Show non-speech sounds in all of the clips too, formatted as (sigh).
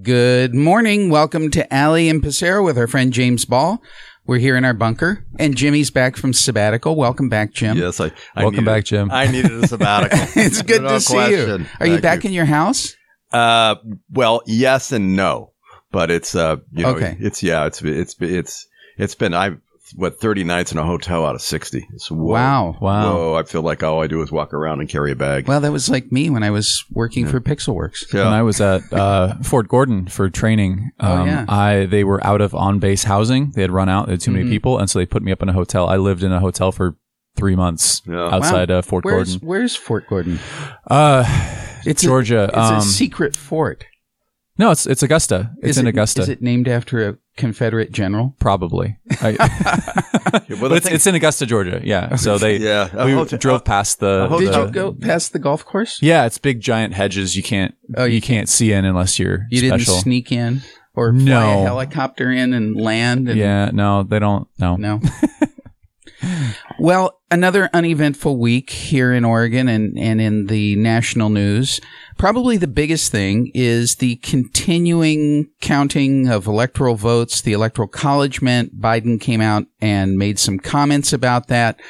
Good morning. Welcome to Alley and Pasero with our friend James Ball. We're here in our bunker, and Jimmy's back from sabbatical. Welcome back, Jim. Yes, I. I Welcome needed- back, Jim. I needed a (laughs) sabbatical. It's good No to see you. question. Are you Thank back in your house? Uh, well, yes and no, but it's uh, you know, Okay. it's yeah, it's it's it's it's been I what thirty nights in a hotel out of sixty. It's whoa, Wow. Wow. Whoa, I feel like all I do is walk around and carry a bag. Well, that was like me when I was working for Pixelworks. yeah. When I was at uh, Fort Gordon for training, Oh, um, yeah. I they were out of on base housing. They had run out. They had too many people, and so they put me up in a hotel. I lived in a hotel for three months Yeah. outside uh, Fort Where's Gordon. Where's Fort Gordon? Uh, It's Georgia. A, it's um, a secret fort. No, it's it's Augusta. It's Is in it- Augusta. Is it named after a Confederate general? Probably. I, (laughs) (laughs) Yeah, well, but it's, it's in Augusta, Georgia. Yeah. So they yeah, we hotel- drove past the. a hotel- Did the- you go past the golf course? Yeah, it's big giant hedges. You can't. Oh, you, you can't see in unless you're You special. didn't sneak in or fly No. a helicopter in and land? And yeah. No, they don't. No. No. (laughs) well, another uneventful week here in Oregon and, and in the national news. Probably the biggest thing is the continuing counting of electoral votes. The electoral college meant Biden came out and made some comments about that.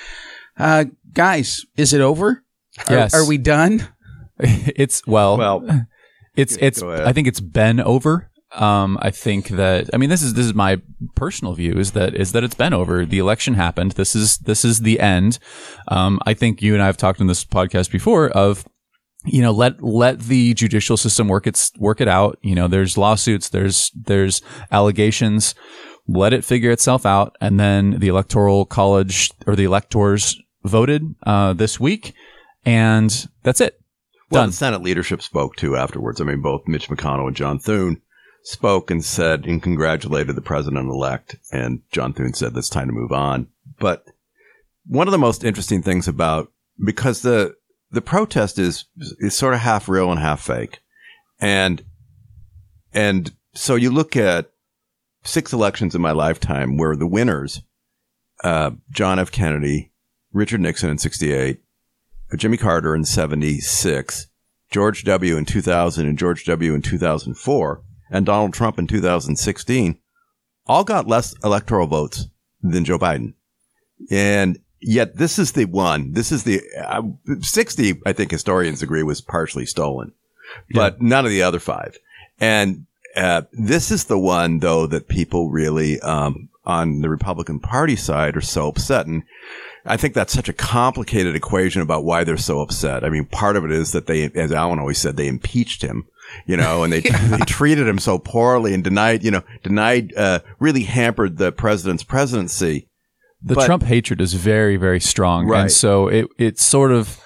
Uh, guys, is it over? Are- Yes. Are, we done? (laughs) it's well. Well, it's it's. I think it's been over. Um, I think that I mean this is this is my personal view is that is that it's been over. The election happened. This is this is the end. Um, I think you and I have talked in this podcast before of you know let let the judicial system work its work it out. You know there's lawsuits, there's there's allegations. Let it figure itself out, and then the electoral college or the electors voted uh, this week, and that's it. well, Done. the Senate leadership spoke too afterwards. I mean, both Mitch McConnell and John Thune spoke and said and congratulated the president elect. And John Thune said it's time to move on. But one of the most interesting things about because the the protest is is sort of half real and half fake, and and so you look at six elections in my lifetime where the winners, uh, John F. Kennedy, Richard Nixon in '68, Jimmy Carter in 76, George W. in 2000 and George W. in 2004, and Donald Trump in 2016 all got less electoral votes than Joe Biden. And yet this is the one, this is the uh, 60, I think historians agree was partially stolen, but none of the other five. And uh, this is the one though that people really, um, on the Republican Party side are so upset. And I think that's such a complicated equation about why they're so upset. I mean, part of it is that they, as Alan always said, they impeached him, you know, and they, (laughs) they treated him so poorly and denied, you know, denied, uh, really hampered the president's presidency. The But- Trump hatred is very, very strong. Right. And so it, it sort of,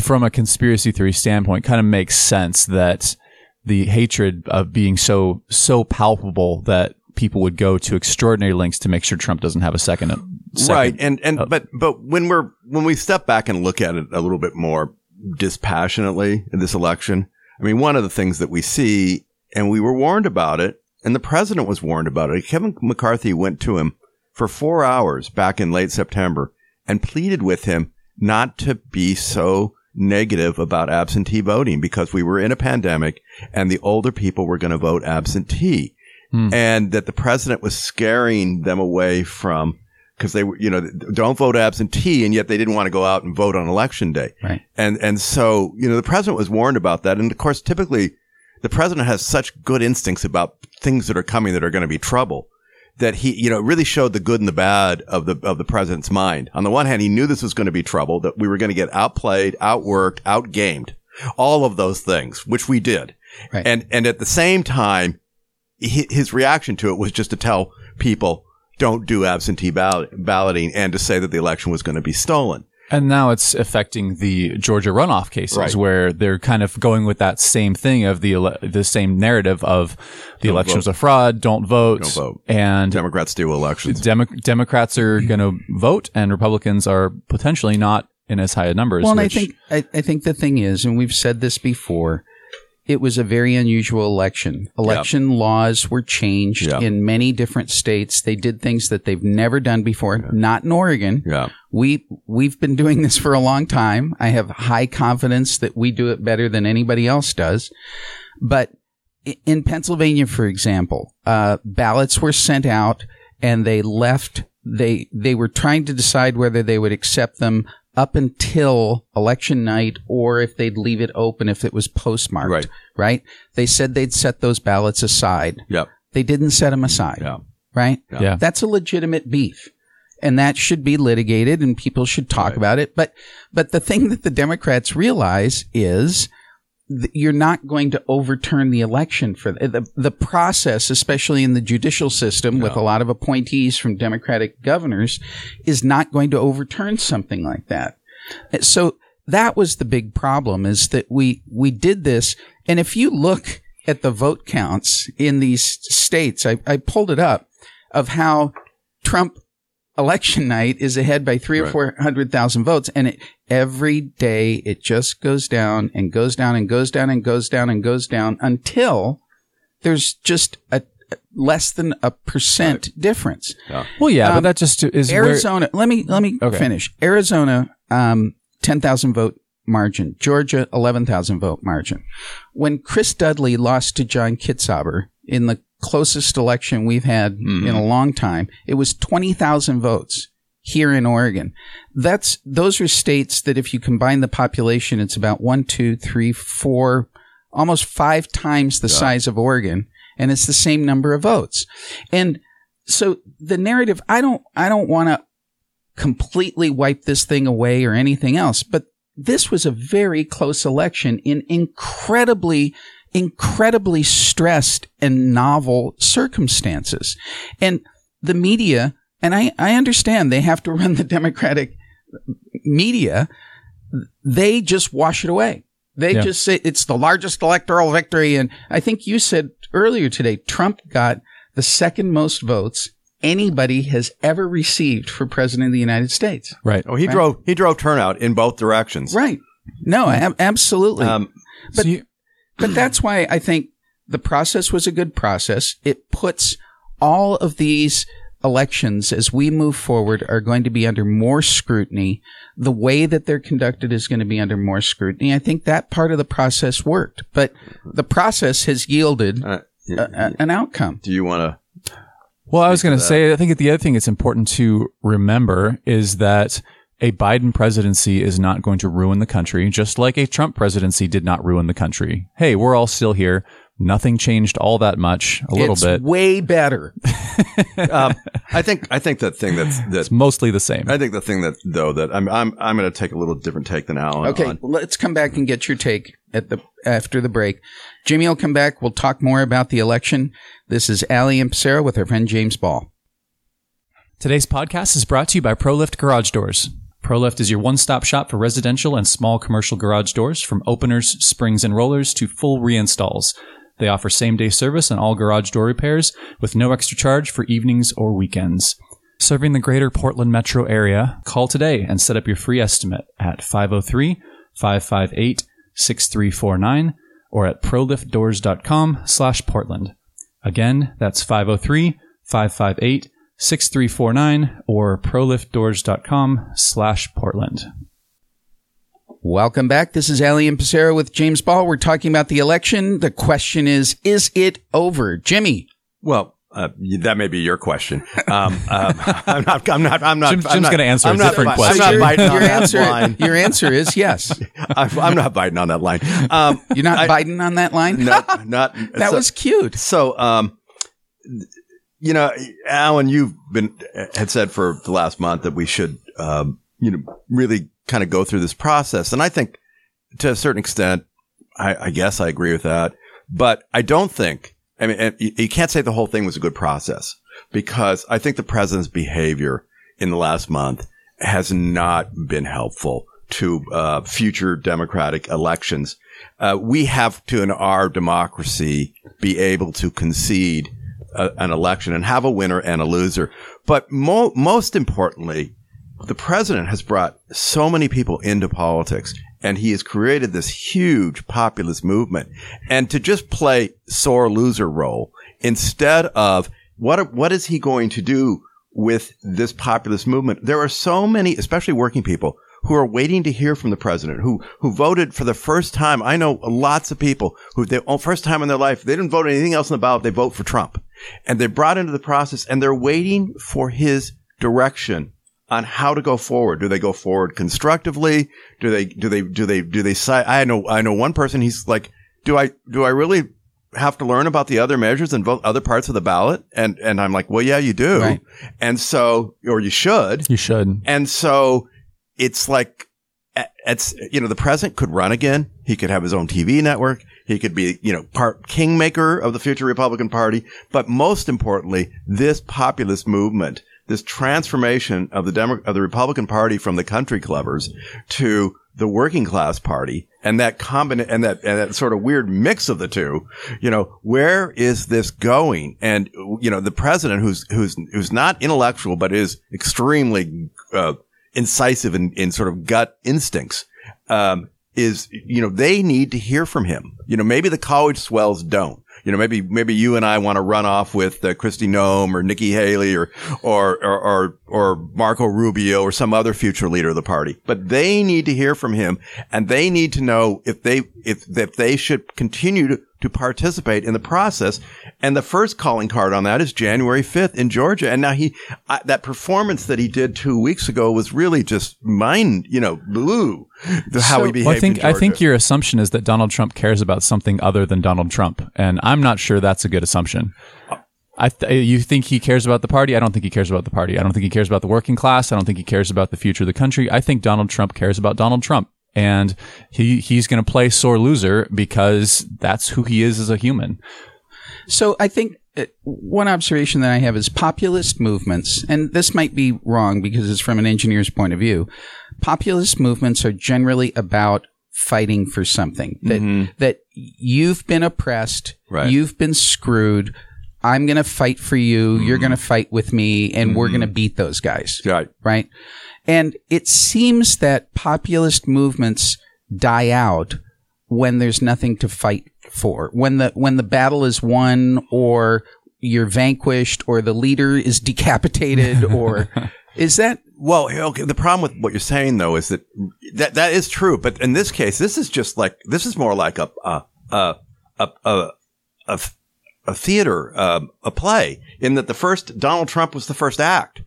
from a conspiracy theory standpoint, kind of makes sense that the hatred of being so, so palpable that people would go to extraordinary lengths to make sure Trump doesn't have a second. second Right. And, and, oh. but, but when we're, when we step back and look at it a little bit more dispassionately in this election, I mean, one of the things that we see, and we were warned about it, and the president was warned about it. Kevin McCarthy went to him for four hours back in late September and pleaded with him not to be so negative about absentee voting because we were in a pandemic and the older people were going to vote absentee Hmm. and that the president was scaring them away from because they were, you know, don't vote absentee, and yet they didn't want to go out and vote on election day. Right. And and so you know, the president was warned about that, and of course, typically, the president has such good instincts about things that are coming that are going to be trouble that he, you know, really showed the good and the bad of the of the president's mind. On the one hand, he knew this was going to be trouble, that we were going to get outplayed, outworked, outgamed, all of those things, which we did. Right. And and at the same time, hi- his reaction to it was just to tell people don't do absentee ballot, balloting and to say that the election was going to be stolen. And now it's affecting the Georgia runoff cases Right. where they're kind of going with that same thing of the ele- the same narrative of the Don't election vote. was a fraud, don't vote. Don't vote. And Democrats steal elections. Demo- Democrats are going to vote and Republicans are potentially not in as high a numbers. Well, and I think I, I think the thing is, and we've said this before, it was a very unusual election. Election laws were changed Yeah. in many different states. They did things that they've never done before. Not in Oregon. Yeah. We we've been doing this for a long time. I have high confidence that we do it better than anybody else does. But in Pennsylvania, for example, uh, ballots were sent out and they left. They they were trying to decide whether they would accept them up until election night or if they'd leave it open if it was postmarked. Right. Right. They said they'd set those ballots aside. Yep. They didn't set them aside. Yeah. Right. Yeah. That's a legitimate beef. And that should be litigated and people should talk Right. about it. But, but the thing that the Democrats realize is you're not going to overturn the election for the, the, the process, especially in the judicial system with a lot of appointees from Democratic governors is not going to overturn something like that. Uh, so that was the big problem is that we, we did this. And if you look at the vote counts in these states, I, I pulled it up of how Trump election night is ahead by three or Right. four hundred thousand votes. And it, every day it just goes down and goes down and goes down and goes down and goes down until there's just a less than a percent difference. Well, yeah, Um, but that just is where- Arizona. let me let me Okay. finish. Arizona, um, ten thousand vote margin. Georgia, eleven thousand vote margin. When Chris Dudley lost to John Kitzhaber in the closest election we've had in a long time, it was twenty thousand votes here in Oregon. That's those are states that if you combine the population, it's about one, two, three, four, almost five times the size of Oregon, and it's the same number of votes. And so the narrative, I don't, I don't want to completely wipe this thing away or anything else, but this was a very close election in incredibly, incredibly stressed and novel circumstances. And the media, and I, I understand they have to (laughs) run the Democratic media, they just wash it away. They Yeah. just say it's the largest electoral victory. And I think you said earlier today, Trump got the second most votes anybody has ever received for president of the United States. right. Oh, he drove he drove turnout in both directions. Right. No, ab- absolutely. Um, But- So you- (clears throat) But that's why I think the process was a good process. It puts all of these elections as we move forward are going to be under more scrutiny. The way that they're conducted is going to be under more scrutiny. I think that part of the process worked, but the process has yielded uh, a, a- an outcome. do you want to? Well, I was going to say, I think the other thing it's important to remember is that a Biden presidency is not going to ruin the country, just like a Trump presidency did not ruin the country. Hey, we're all still here. Nothing changed all that much, a little it's bit. way better. (laughs) Um, I think I think that thing that's It's mostly the same. I think the thing that though that I'm I'm I'm going to take a little different take than Alan. Okay, on. let's come back and get your take at the after the break. Jimmy will come back. We'll talk more about the election. This is Ali and Sarah with our friend James Ball. Today's podcast is brought to you by ProLift Garage Doors. ProLift is your one-stop shop for residential and small commercial garage doors, from openers, springs, and rollers to full reinstalls. They offer same-day service on all garage door repairs with no extra charge for evenings or weekends. Serving the greater Portland metro area, call today and set up your free estimate at 503-558-6349 or at proliftdoors.com slash Portland. Again, that's 503 558 6349 or proliftdoors.com slash Portland. Welcome back. This is Alley and Pasero with James Ball. We're talking about the election. The question is, is it over? Jimmy, Well, uh, that may be your question. Um, um, (laughs) I'm not. I'm not. I'm not. Jim's- I'm Jim's not- gonna answer a I'm not different bi- question. I'm not biting your on that answer, line. your answer is yes. (laughs) I'm, I'm not biting on that line. Um, You're not I- biting on that line? not. (laughs) Not. that so- was cute. So, um, you know, Alan, you've been had said for the last month that we should, um, you know, really kind of go through this process, and I think to a certain extent, I, I guess I agree with that, but I don't think. I mean, you, can't say the whole thing was a good process because I think the president's behavior in the last month has not been helpful to uh, future Democratic elections. Uh, we have to, in our democracy, be able to concede a, an election and have a winner and a loser. But mo- most importantly, the president has brought so many people into politics and he has created this huge populist movement. And to just play sore loser role instead of what, what is he going to do with this populist movement? There are so many, especially working people who are waiting to hear from the president, who who voted for the first time. I know lots of people who the oh, first time in their life they didn't vote anything else in the ballot. They vote for Trump, and they're brought into the process, and they're waiting for his direction on how to go forward. Do they go forward constructively? Do they do they do they do they? I know I know one person. He's like, do I do I really have to learn about the other measures and vote other parts of the ballot? And and I'm like, well, yeah, you do. Right. And so, or you should. You should. And so it's like, it's, you know, the president could run again. He could have his own TV network. He could be, you know, part kingmaker of the future Republican Party. But most importantly, this populist movement, this transformation of the Demo- of the Republican Party from the country clubbers to the working class party and that combina- and that, and that sort of weird mix of the two, you know, where is this going? And, you know, the president who's, who's, who's not intellectual, but is extremely, uh, incisive in, in sort of gut instincts, um, is, you know, they need to hear from him. You know, maybe the college swells don't. You know, maybe, maybe you and I want to run off with uh, Kristi Noem or Nikki Haley or, or, or, or, or Marco Rubio or some other future leader of the party. But they need to hear from him and they need to know if they, if, if they should continue to, to participate in the process. And the first calling card on that is January 5th in Georgia. And now he, I, that performance that he did two weeks ago was really just mind, you know, blue, how he behaved. Well, I think in I think your assumption is that Donald Trump cares about something other than Donald Trump, and I'm not sure that's a good assumption. I th- uh, you think he cares about the party? I don't think he cares about the party. I don't think he cares about the working class. I don't think he cares about the future of the country. I think Donald Trump cares about Donald Trump, and he he's going to play sore loser because that's who he is as a human. So I think uh, one observation that I have is populist movements, and this might be wrong because it's from an engineer's point of view. Populist movements are generally about fighting for something that mm-hmm. that you've been oppressed, Right. you've been screwed. I'm going to fight for you. You're mm-hmm. going to fight with me, and we're mm-hmm. going to beat those guys Right. right? And it seems that populist movements die out when there's nothing to fight for. When the when the battle is won or you're vanquished or the leader is (laughs) decapitated or (laughs) is that Well, okay. The problem with what you're saying though is that that that is true, but in this case, this is just like this is more like a a a a a, a, a theater, um, a play. In that the first Donald Trump was the first act,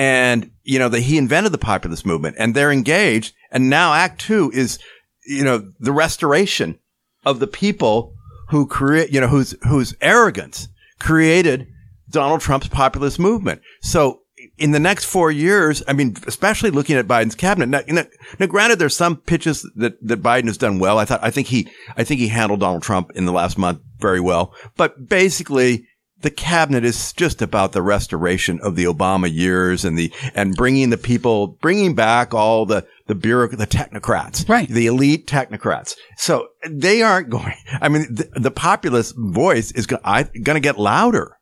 and you know that he invented the populist movement, and they're engaged, and now Act Two is you know the restoration of the people who create you know whose whose arrogance created Donald Trump's populist movement. So in the next four years, I mean, especially looking at Biden's cabinet. Now, now, now, granted, there's some pitches that, that Biden has done well. I thought, I think he, I think he handled Donald Trump in the last month very well. But basically, the cabinet is just about the restoration of the Obama years and the, and bringing the people, bringing back all the, the bureauc, the technocrats, Right. The elite technocrats. So they aren't going, I mean, the, the populist voice is going to get louder.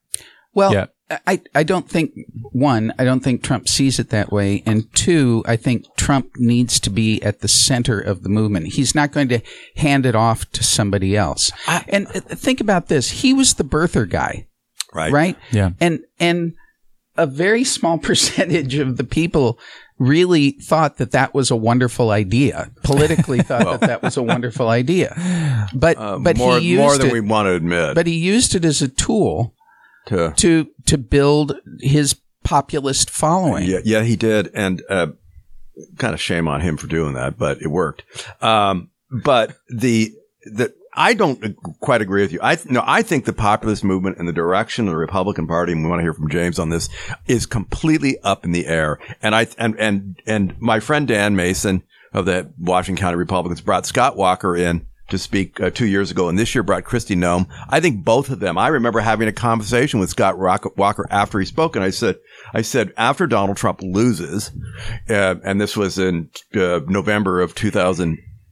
Well, Yeah. I, I don't think one, I don't think Trump sees it that way. And two, I think Trump needs to be at the center of the movement. He's not going to hand it off to somebody else. and uh, think about this. He was the birther guy, Right. right? Yeah. And, and a very small (laughs) percentage of the people really thought that that was a wonderful idea. Politically thought that that was a wonderful idea. But, but Uh, more, he used more than it, we want to admit. but he used it as a tool to, to to build his populist following. Yeah, yeah, he did, and uh, kind of shame on him for doing that, but it worked. Um, but the the I don't quite agree with you. I no, I think the populist movement and the direction of the Republican Party, and we want to hear from James on this, is completely up in the air. And I and and and my friend Dan Mason of the Washington County Republicans brought Scott Walker in to speak uh, two years ago, and this year brought Kristi Noem. I think both of them. I remember having a conversation with Scott Rock- Walker after he spoke, and I said, I said after Donald Trump loses, uh, and this was in uh, November of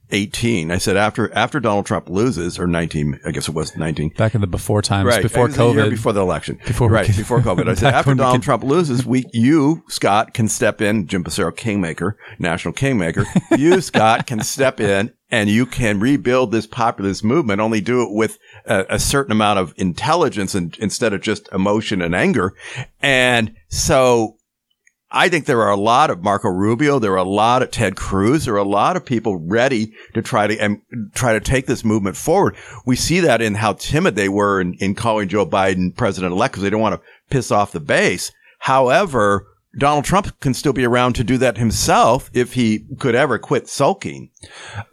2018. I said after after Donald Trump loses, or 19, I guess it was 19. Back in the before times, Right, before It was year COVID. before the election, Before right could- before COVID. I (laughs) said after Donald could- Trump loses, we you Scott can step in. Jim Pasero, kingmaker, national kingmaker. (laughs) You Scott can step in and you can rebuild this populist movement. Only do it with a, a certain amount of intelligence and instead of just emotion and anger. And so I think there are a lot of Marco Rubio, there are a lot of Ted Cruz, there are a lot of people ready to try to and try to take this movement forward. We see that in how timid they were in, in calling Joe Biden president elect because they don't want to piss off the base. However, Donald Trump can still be around to do that himself if he could ever quit sulking.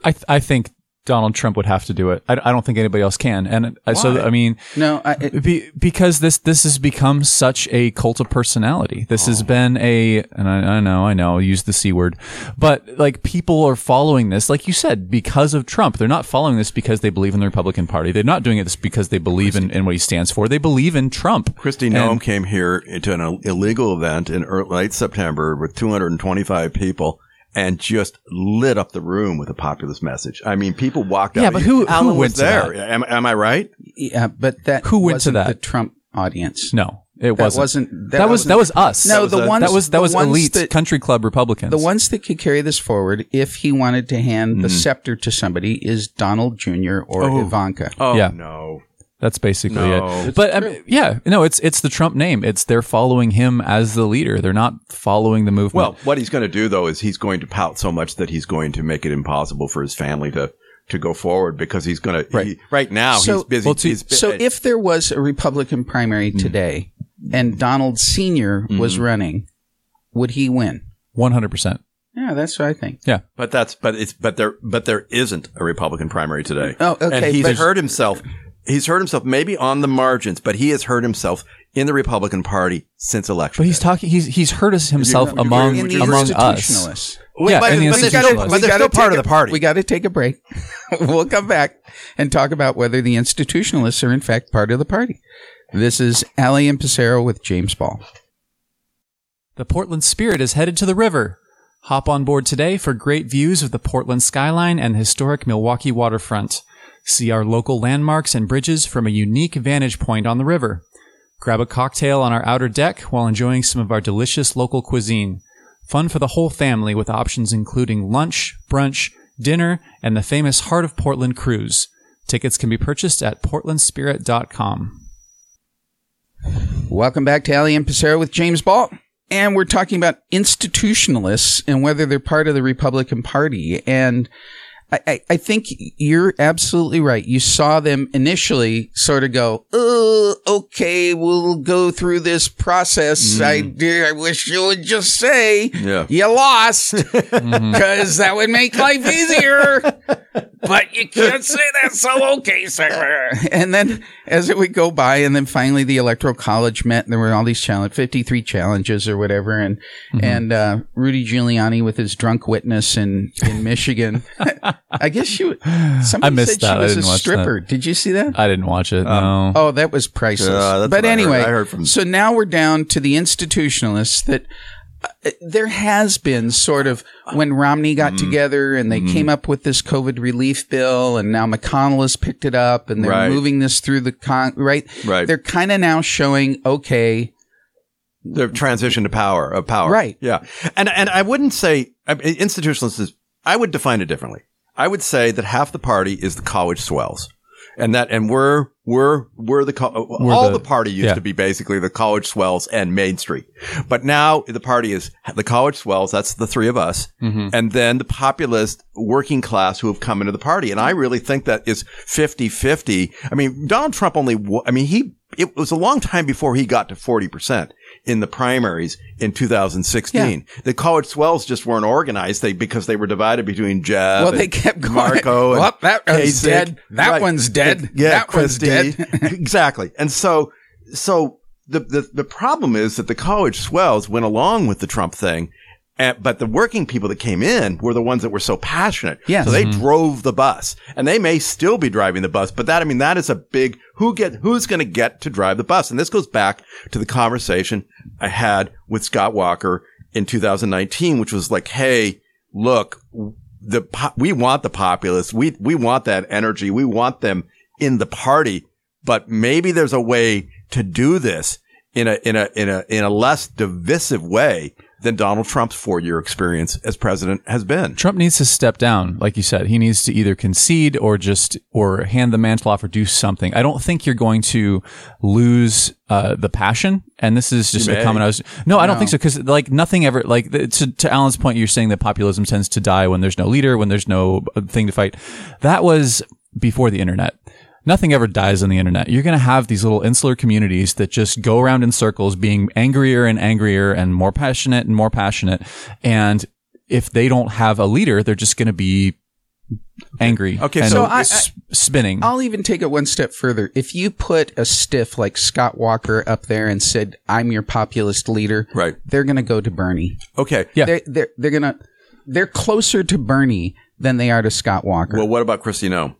I th- I think Donald Trump would have to do it. I, I don't think anybody else can. And I, so, I mean, No, I, it, be, because this this has become such a cult of personality. This has oh. been a, and I, I know, I know, I use the c word, but like people are following this, like you said, because of Trump. They're not following this because they believe in the Republican Party. They're not doing it this because they believe in, in what he stands for. They believe in Trump. Kristi Noem came here to an illegal event in early, late September with 225 people and just lit up the room with a populist message. I mean, people walked out. Yeah, but who- who Alan was went to there? that? Am, am I right? yeah, but that Who went to wasn't that? the Trump audience. No, it That wasn't. wasn't- That, that was that was us. No, that was the a- ones- that was that was elite that- country club Republicans. The ones that could carry this forward, if he wanted to hand Mm-hmm. the scepter to somebody, is Donald Jr. or Ivanka. Oh Yeah. no. That's basically No. it. But um, yeah, no, it's it's the Trump name. It's they're following him as the leader. They're not following the movement. Well, what he's going to do though is he's going to pout so much that he's going to make it impossible for his family to to go forward because he's going to right, right now So- he's busy. Well, to- he's, So if there was a Republican primary Mm-hmm. today and Donald Sr. was running, would he win? one hundred percent. Yeah, that's what I think. Yeah, But that's but it's but there but there isn't a Republican primary today. Oh, okay, And he's but- hurt himself. He's hurt himself maybe on the margins, but he has hurt himself in the Republican Party since election. but he's day. talking. He's he's hurt us himself You're- among In the among us. institutionalists. Yeah, but, and the but they're still, institutionalists. but they're still part of the party. We got to take a break. (laughs) we'll come back and talk about whether the institutionalists are in fact part of the party. This is Alley and Pasero with James Ball. The Portland Spirit is headed to the river. Hop on board today for great views of the Portland skyline and the historic Milwaukie waterfront. See our local landmarks and bridges from a unique vantage point on the river. Grab a cocktail on our outer deck while enjoying some of our delicious local cuisine. Fun for the whole family with options including lunch, brunch, dinner, and the famous Heart of Portland cruise. Tickets can be purchased at portlandspirit.com. Welcome back to Alley and Pasero with James Ball. And we're talking about institutionalists and whether they're part of the Republican Party. And I, I, I think you're absolutely right. You saw them initially sort of go, oh, okay, we'll go through this process. Mm. I, I wish you would just say Yeah. you lost (laughs) mm-hmm. because that would make life easier. (laughs) but you can't say that. So okay, sir. (laughs) And then as it would go by, and then finally the electoral college met, and there were all these challenge, fifty-three challenges or whatever, and mm-hmm. and uh, Rudy Giuliani with his drunk witness in in Michigan. I guess you. (sighs) Somebody missed said that. I she was didn't a watch stripper. Did you see that? I didn't watch it. no. Oh, that was priceless. Yeah, that's but what I heard. anyway, I heard from- so now we're down to the institutionalists that uh, there has been sort of when Romney got Mm-hmm. together and they came up with this COVID relief bill, and now McConnell has picked it up and they're Right. moving this through the con. Right, Right. They're kind of now showing okay. the transition to power of power. Right. Yeah. And and I wouldn't say I mean, institutionalist is. I would define it differently. I would say that half the party is the college swells, and that and we're we're we're the co- all the- the, party used yeah. to be basically the college swells and Main Street, but now the party is the college swells. That's the three of us, mm-hmm. and then the populist working class who have come into the party. And I really think that is 50-50. I mean, Donald Trump only. I mean, he it was a long time before he got to forty percent in the primaries in 2016. The college swells just weren't organized they, because they were divided between Jeb. Well, and they kept going. Marco. (laughs) and that one's Kasich. dead. That Right. one's dead. Yeah, That one's dead. (laughs) (laughs) exactly. And so, so the, the the problem is that the college swells went along with the Trump thing. And, but the working people that came in were the ones that were so passionate. Yes. So they Mm-hmm. drove the bus and they may still be driving the bus, but that, I mean, that is a big, who get, who's going to get to drive the bus? And this goes back to the conversation I had with Scott Walker in 2019, which was like, Hey, look, the, po- we want the populists. We, we want that energy. We want them in the party, but maybe there's a way to do this in a, in a, in a, in a less divisive way than Donald Trump's four year experience as president has been. Trump needs to step down, like you said. He needs to either concede or just or hand the mantle off or do something. I don't think you're going to lose uh, the passion. And this is just a may. comment I was. No, I don't think so because like nothing ever like to to Alan's point. You're saying that populism tends to die when there's no leader, when there's no uh, thing to fight. That was before the internet. Nothing ever dies on the internet. You're going to have these little insular communities that just go around in circles being angrier and angrier and more passionate and more passionate. And if they don't have a leader, they're just going to be angry. Okay, and so I- s- spinning. I'll even take it one step further. If you put a stiff like Scott Walker up there and said, "I'm your populist leader," Right. they're going to go to Bernie. Okay. Yeah. They're they're they're going to they're closer to Bernie than they are to Scott Walker. Well, what about Kristi Noem?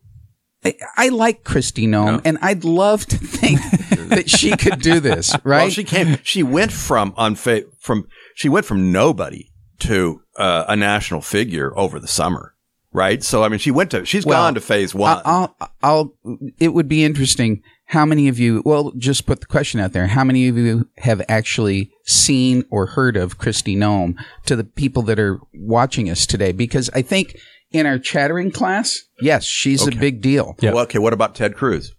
I, like Kristi Noem, and I'd love to think (laughs) that she could do this. Right? Well, she came. She went from unfa- from she went from nobody to uh, a national figure over the summer, right? So I mean, she went to she's Well, gone to phase one. I'll, I'll, I'll, it would be interesting. How many of you, well, just put the question out there. How many of you have actually seen or heard of Kristi Noem to the people that are watching us today? Because I think in our chattering class, yes, she's a big deal. Yeah. Well, okay, what about Ted Cruz?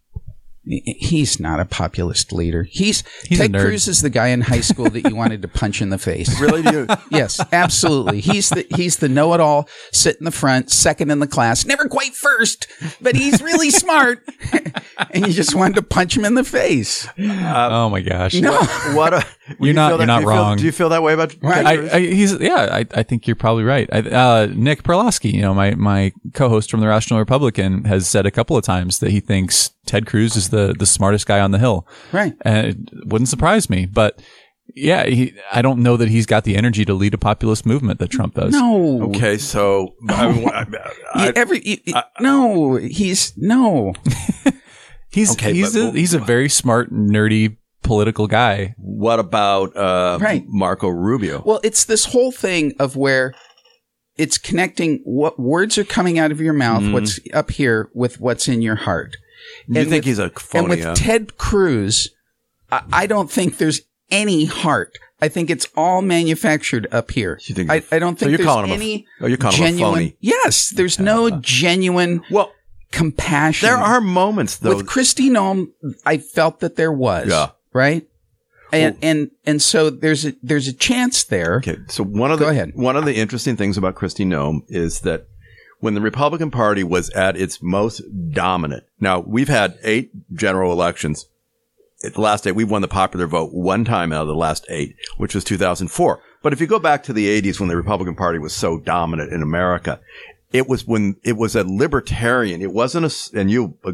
He's not a populist leader. He's, He's a Ted nerd. Cruz is the guy in high school that you (laughs) wanted to punch in the face. Really? Do you, Yes, absolutely. He's the he's the know-it-all, sit in the front, second in the class, never quite first, but he's really (laughs) smart. (laughs) and you just wanted to punch him in the face. oh my gosh. No, what? A, You're not- feel you're not do you feel- wrong. do you feel that way about Ted I, Cruz? I, he's yeah. I, I think you're probably right. I, uh, Nick Perlowski, you know, my my co-host from the Rational Republican, has said a couple of times that he thinks Ted Cruz is the the smartest guy on the hill, right. and it wouldn't surprise me. But yeah, he, I don't know that he's got the energy to lead a populist movement that Trump does. No. okay, so (laughs) I, I, I, every you- you- no, he's no. (laughs) he's Okay, he's but- a, he's a very smart, nerdy political guy. what about uh, Right. Marco Rubio? Well, it's this whole thing of where it's connecting what words are coming out of your mouth, what's up here, with what's in your heart. You and think with- he's a And with huh? Ted Cruz, I, I don't think there's any heart. I think it's all manufactured up here. You think I, I don't so think you're there's calling him a- any oh, you're calling him a genuine. phony. Yes, there's no genuine well, compassion. there are moments though. with Kristi Noem. I felt that there was. Yeah. Right. And and and so there's a there's a chance there. Okay, so one of Go the ahead. one of the interesting things about Kristi Noem is that when the Republican Party was at its most dominant. Now we've had eight general elections. At the last eight, we've won the popular vote one time out of the last eight, which was 2004. But if you go back to the 80s when the Republican Party was so dominant in America, it was when it was a libertarian. It wasn't a, and you uh,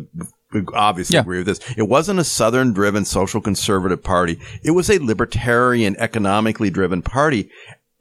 obviously Yeah. agree with this. It wasn't a Southern driven social conservative party. It was a libertarian, economically driven party.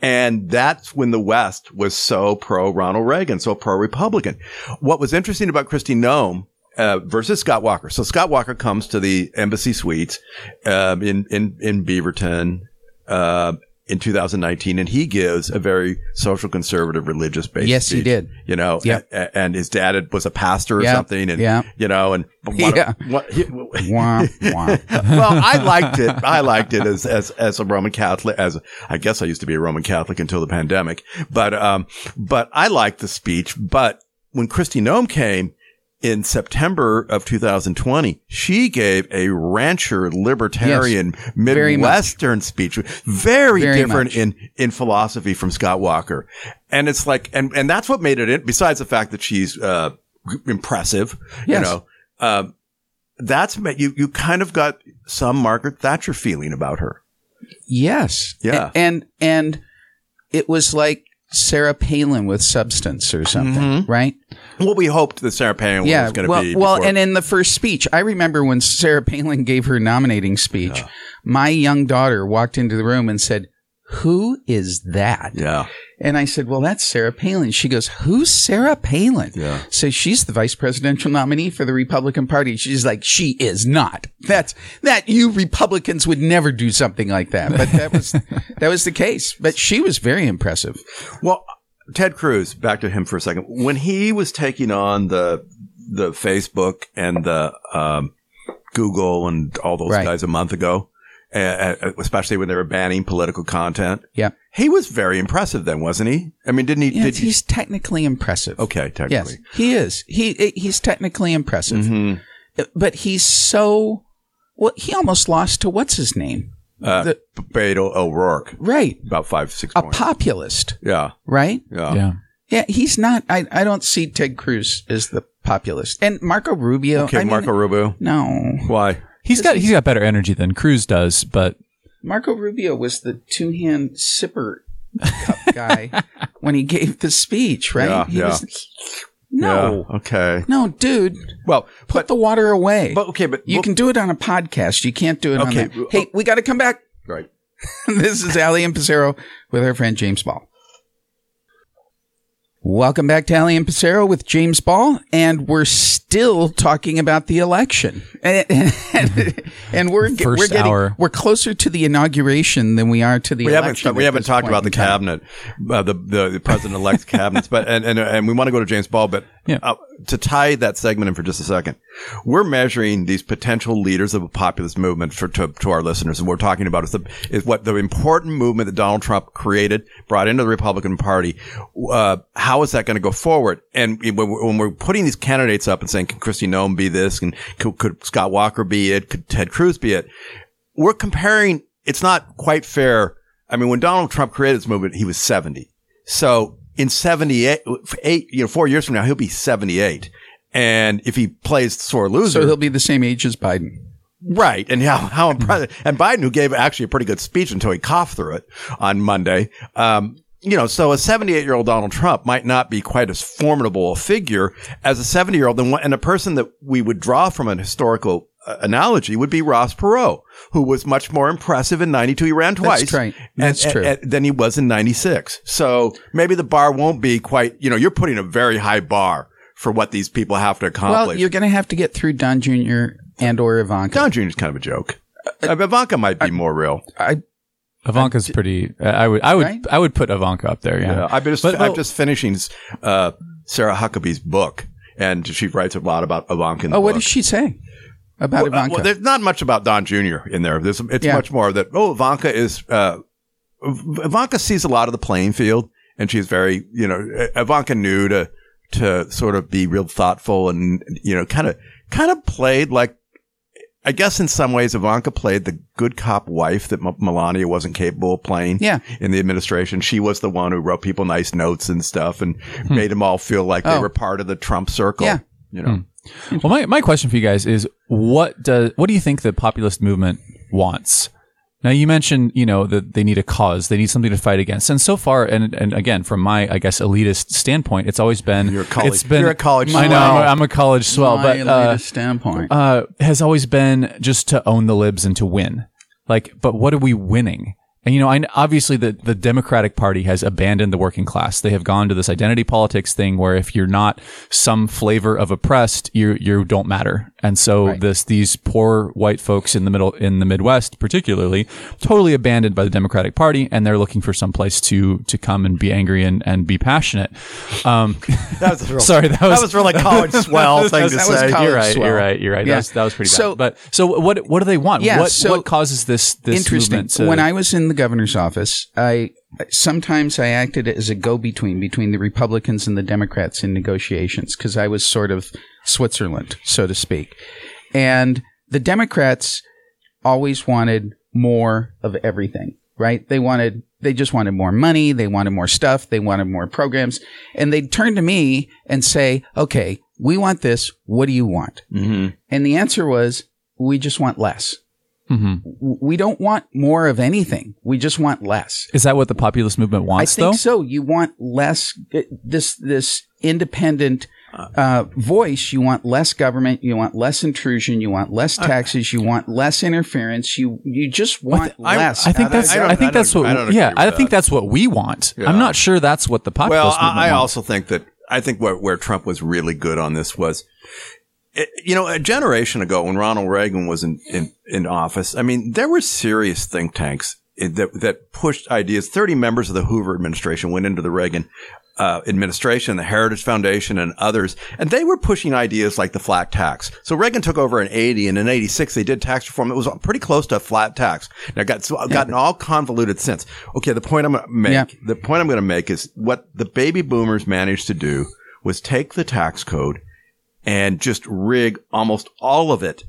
And that's when the West was so pro Ronald Reagan, so pro Republican. What was interesting about Kristi Noem uh, versus Scott Walker. So Scott Walker comes to the embassy suites um, in in in Beaverton uh, in 2019, and he gives a very social conservative, religious based. Yes, he did. You know, Yep. a- and his dad was a pastor or Yeah, something, and yeah. you know, and (laughs) what, Yeah. what, he- Wah, (laughs) wah. well, I liked it. I liked it as, as, as a Roman Catholic, as I guess I used to be a Roman Catholic until the pandemic, but, um, but I liked the speech. But when Kristi Noem came in September of 2020, she gave a rancher libertarian very much. Midwestern speech, very, Very different much. in, in philosophy from Scott Walker. And it's like, and, and that's what made it, in, besides the fact that she's, uh, impressive, you know, um, that's you. You kind of got some Margaret Thatcher feeling about her. Yes. Yeah. A- And and it was like Sarah Palin with substance or something, mm-hmm. right? Well, we hoped that Sarah Palin Yeah. was going to well, be. well, before- and in the first speech, I remember when Sarah Palin (laughs) gave her nominating speech, my young daughter walked into the room and said, "Who is that?" yeah, And I said, "Well, that's Sarah Palin." She goes, "Who's Sarah Palin?" Yeah. So she's the vice presidential nominee for the Republican Party. She's like, "She is not." That's that you Republicans would never do something like that. But that was (laughs) that was the case. But she was very impressive. Well, Ted Cruz. Back to him for a second. When he was taking on the the Facebook and the um, Google and all those Right. guys a month ago, uh, uh, especially when they were banning political content. Yeah. He was very impressive then, wasn't he? I mean, didn't he? Yes, did he- he's technically impressive. okay, Yes, technically. he is. He he's technically impressive, Mhm. but he's so well. He almost lost to what's his name? Uh, The- Beto O'Rourke, Right, about five, six a points. populist. yeah, Right. yeah. yeah. Yeah, he's not. I I don't see Ted Cruz as the populist, and Marco Rubio. Okay, I mean, Marco Rubio. No, Why? He's got he's got better energy than Cruz does, but Marco Rubio was the two hand sipper cup (laughs) guy when he gave the speech. Right? Yeah, He yeah. was- no, Yeah, okay. no, dude. Well, Put the water away. but okay, but you well- can do it on a podcast. You can't do it Okay, on that. well, Hey, we got to come back. right. (laughs) this is Alley and Pasero with our friend James Ball. Welcome back to Alley and Pasero with James Ball, and we're still talking about the election, and, (laughs) and, and we're First we're getting hour. we're closer to the inauguration than we are to the we haven't election. we haven't talked about the cabinet, uh, the the, the president elect's (laughs) cabinets, but and, and and we want to go to James Ball, but Yeah. uh, to tie that segment in for just a second, we're measuring these potential leaders of a populist movement for to, to our listeners, and we're talking about is the is what the important movement that Donald Trump created, brought into the Republican Party. Uh, how is that going to go forward? And when we're, putting these candidates up and saying, can Kristi Noem be this, and could, could Scott Walker be it, could Ted Cruz be it? we're comparing, it's not quite fair. I mean, when Donald Trump created this movement, he was 70. So in 78, eight, you know, four years from now, he'll be 78. And if he plays sore loser, So he'll be the same age as Biden. right. And how, how impressive. And Biden, who gave actually a pretty good speech until he coughed through it on Monday. Um, you know, so a 78 year old Donald Trump might not be quite as formidable a figure as a 70 year old. And, and a person that we would draw from an historical analogy would be Ross Perot, who was much more impressive in 92. He ran twice. right. That's and- true. and- than he was in 96. So maybe the bar won't be quite, you know, you're putting a very high bar for what these people have to accomplish. Well, you're going to have to get through Don Jr. and or Ivanka. Don Jr. is kind of a joke. Uh, Ivanka might be more real. I, Ivanka's pretty. I would I would Right? I would put Ivanka up there. Yeah. Yeah, I've just, But- I'm but- just finishing uh, Sarah Huckabee's book, and she writes a lot about Ivanka. In the oh, what book. does she say about Well, uh, Ivanka? well, there's not much about Don Jr. in there. There's, it's Yeah. much more that oh, Ivanka is uh, Ivanka sees a lot of the playing field, and she's very you know Ivanka knew to to sort of be real thoughtful and you know kind of kind of played like. I guess in some ways Ivanka played the good cop wife that M- Melania wasn't capable of playing Yeah. in the administration. She was the one who wrote people nice notes and stuff and made them all feel like they Oh. were part of the Trump circle. Yeah. You know, Well, my, my question for you guys is what does what do you think the populist movement wants? Now you mentioned you know that they need a cause, they need something to fight against, and so far, and and again from my I guess elitist standpoint, it's always been You're a college- It's been you're a college I know. I'm a, I'm a college swell, My but uh, latest standpoint. uh, has always been just to own the libs and to win. Like, but what are we winning? And you know, I obviously the the Democratic Party has abandoned the working class. They have gone to this identity politics thing where if you're not some flavor of oppressed, you you don't matter. And so this these poor white folks in the middle in the Midwest, particularly, totally abandoned by the Democratic Party, and they're looking for some place to to come and be angry and and be passionate. Um, (laughs) that was real, (laughs) sorry, that was that was really college (laughs) swell thing to that was say. college you're right. swell. You're right. You're right. Yeah. That, was, that was pretty So- bad. But so what? What do they want? Yeah, What so- what causes this this Interesting. movement to? when I was in the governor's office, I sometimes I acted as a go-between between the Republicans and the Democrats in negotiations because I was sort of Switzerland, so to speak. And the Democrats always wanted more of everything, right? They wanted they just wanted more money, they wanted more stuff, they wanted more programs, and they'd turn to me and say, "Okay, we want this. What do you want?" Mm-hmm. And the answer was, "We just want less." Mhm. we don't want more of anything. We just want less. Is that what the populist movement wants? I think though? so. You want less this this independent uh, voice. You want less government. You want less intrusion. You want less taxes. You want less interference. You you just want I- less. I think that's. I I, think I that's what. I yeah, with I that. think that's what we want. I'm not sure that's what the Well, populist movement I, I wants. also think that I think where, where Trump was really good on this was, it, you know, a generation ago when Ronald Reagan was in, in, in office, I mean, there were serious think tanks that, that pushed ideas. 30 members of the Hoover administration went into the Reagan uh, administration, the Heritage Foundation, and others, and they were pushing ideas like the flat tax. So Reagan took over in '80, and in '86 they did tax reform. It was pretty close to a flat tax. Now, got so I've gotten all convoluted since. Okay, the point I'm going to make, Yeah. the point I'm going to make is what the baby boomers managed to do was take the tax code and just rig almost all of it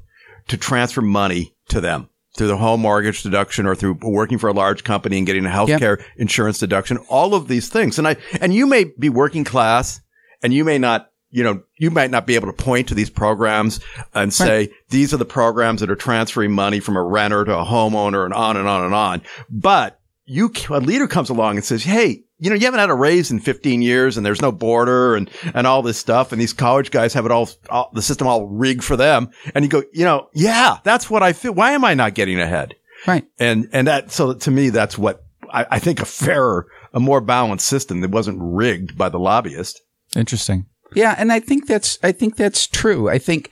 to transfer money to them through the home mortgage deduction or through working for a large company and getting a health care insurance deduction, all of these things. And I, and you may be working class and you may not, you know, you might not be able to point to these programs and say, these are the programs that are transferring money from a renter to a homeowner and on and on and on. But you, a leader comes along and says, Hey, you know, you haven't had a raise in 15 years and there's no border and, and all this stuff. And these college guys have it all, all, the system all rigged for them. And you go, you know, yeah, that's what I feel. Why am I not getting ahead? Right. And, and that, so to me, that's what I, I think a fairer, a more balanced system that wasn't rigged by the lobbyist. Interesting. Yeah, and I think that's I think that's true. I think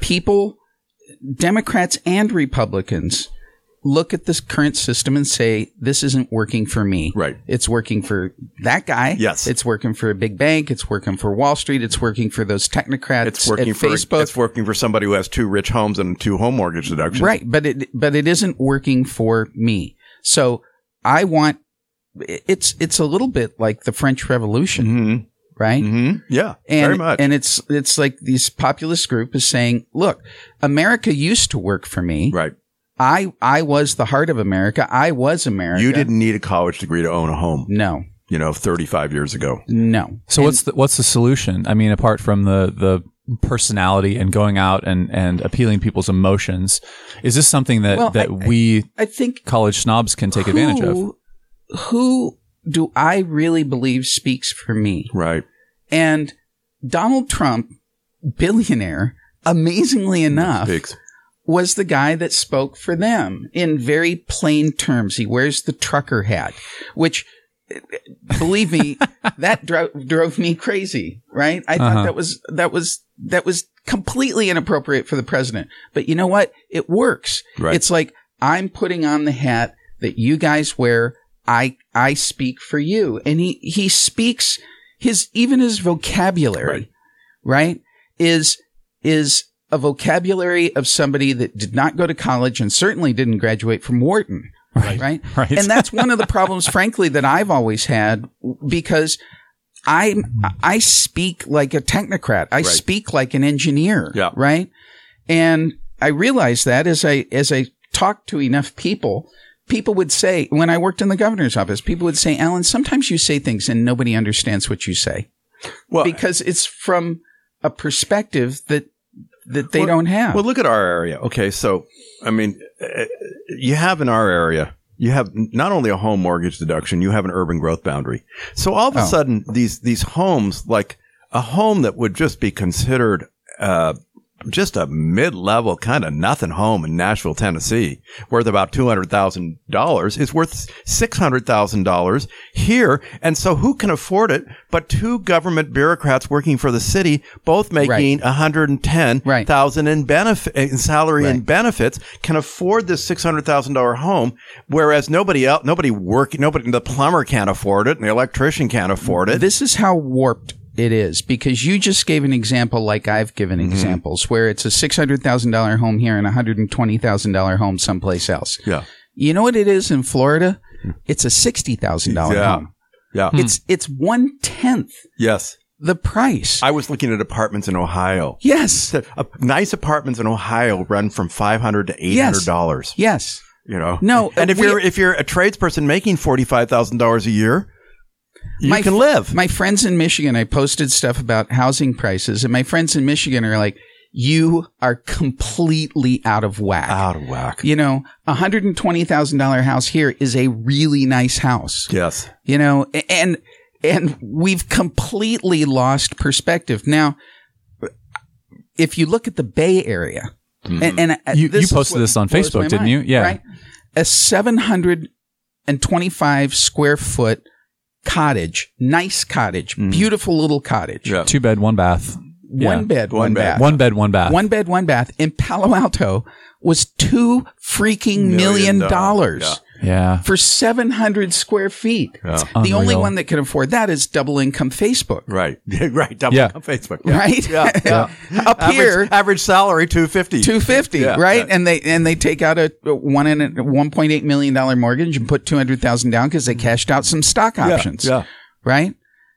people, Democrats and Republicans, look at this current system and say this isn't working for me. Right. It's working for that guy. Yes. It's working for a big bank. It's working for Wall Street. It's working for those technocrats. It's working for, Facebook. it's working for somebody who has two rich homes and two home mortgage deductions. Right, but it but it isn't working for me. So I want it's it's a little bit like the French Revolution, Mm-hmm. right? Mm-hmm. Yeah. and very much. and it's it's like this populist group is saying, look, America used to work for me. right. I I was the heart of America. I was America. You didn't need a college degree to own a home, No, you know, 35 years ago. no. So what's the what's the solution? I mean, apart from the the personality and going out and and appealing people's emotions, is this something that Well, that I- we I think college snobs can take advantage of? who, Who do I really believe speaks for me? Right. And Donald Trump, billionaire, amazingly enough, Pigs. Was the guy that spoke for them in very plain terms. He wears the trucker hat, which, believe me, (laughs) that dro- drove me crazy. Right? I Uh-huh. thought that was that was that was completely inappropriate for the president. But you know what? It works. Right. It's like I'm putting on the hat that you guys wear. I I speak for you, and he he speaks his even his vocabulary, right, is is a vocabulary of somebody that did not go to college and certainly didn't graduate from Wharton, right? Right. Right. And that's one of the problems, frankly, that I've always had because I I speak like a technocrat. I speak like an engineer. Yeah. Right. And I realized that as I as I talked to enough people, people would say when I worked in the governor's office, people would say, "Alan, sometimes you say things and nobody understands what you say Well, because it's from a perspective that that they Well- don't have." Well, look at our area. Okay, so I mean, uh, you have in our area, you have not only a home mortgage deduction, you have an urban growth boundary. So all of a Oh. sudden, these these homes, like a home that would just be considered uh, just a mid level kind of nothing home in Nashville, Tennessee, worth about two hundred thousand dollars, is worth six hundred thousand dollars here. And so, who can afford it? But two government bureaucrats working for the city, both making and ten Right. in benefit in salary and benefits can afford this six hundred thousand dollar home, whereas nobody else, nobody working, nobody, the plumber can't afford it, and the electrician can't afford it. This is how warped it is because you just gave an example like I've given Mm-hmm. examples where it's a $600,000 home here and a $120,000 home someplace else. yeah, You know what it is in Florida? It's a $60,000 Yeah. home. yeah, It's it's one tenth yes. the price. I was looking at apartments in Ohio. yes. Uh, nice apartments in Ohio run from five hundred to eight hundred dollars. Yes. You know, No, and if we- you're if you're a tradesperson making forty five thousand dollars a year, you My can live. My friends in Michigan, I posted stuff about housing prices, and my friends in Michigan are like, "You are completely out of whack." Out of whack. You know, a hundred and twenty thousand dollar house here is a really nice house. Yes. You know, and and we've completely lost perspective now. If you look at the Bay Area, and, and uh, You- this you posted this on Facebook, my didn't mind, you? Yeah. right? a seven hundred and twenty-five square foot cottage, nice cottage, mm-hmm. beautiful little cottage, Yeah. Two bed, one bath. one Yeah. bed, one, One bed. bath, One bed, one bath. one bed, one bath in Palo Alto was two freaking Million million dollars. dollars. Yeah. For 700 square feet. The only one that can afford that is double income Facebook. Right. (laughs) right. Double Yeah. on Facebook. Yeah. (laughs) Right? Yeah. (laughs) yeah. Up average, here, average salary 250. 250, Yeah, right? yeah. And they and they take out a one and a 1.8 million dollar mortgage and put 200,000 down cuz they cashed out some stock options. Yeah. Right?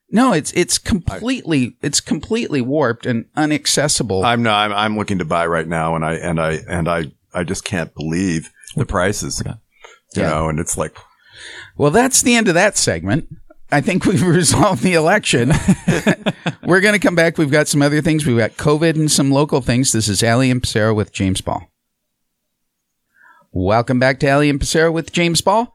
No, it's it's completely it's completely warped and unaccessible. I'm no, I'm, I'm looking to buy right now, and I and I and I I just can't believe the prices. You Yeah. know, and it's like Well, that's the end of that segment. I think we've (laughs) resolved the election. (laughs) We're going to come back. We've got some other things. We've got COVID and some local things. This is Alley and Pasero with James Ball. Welcome back to Alley and Pasero with James Ball.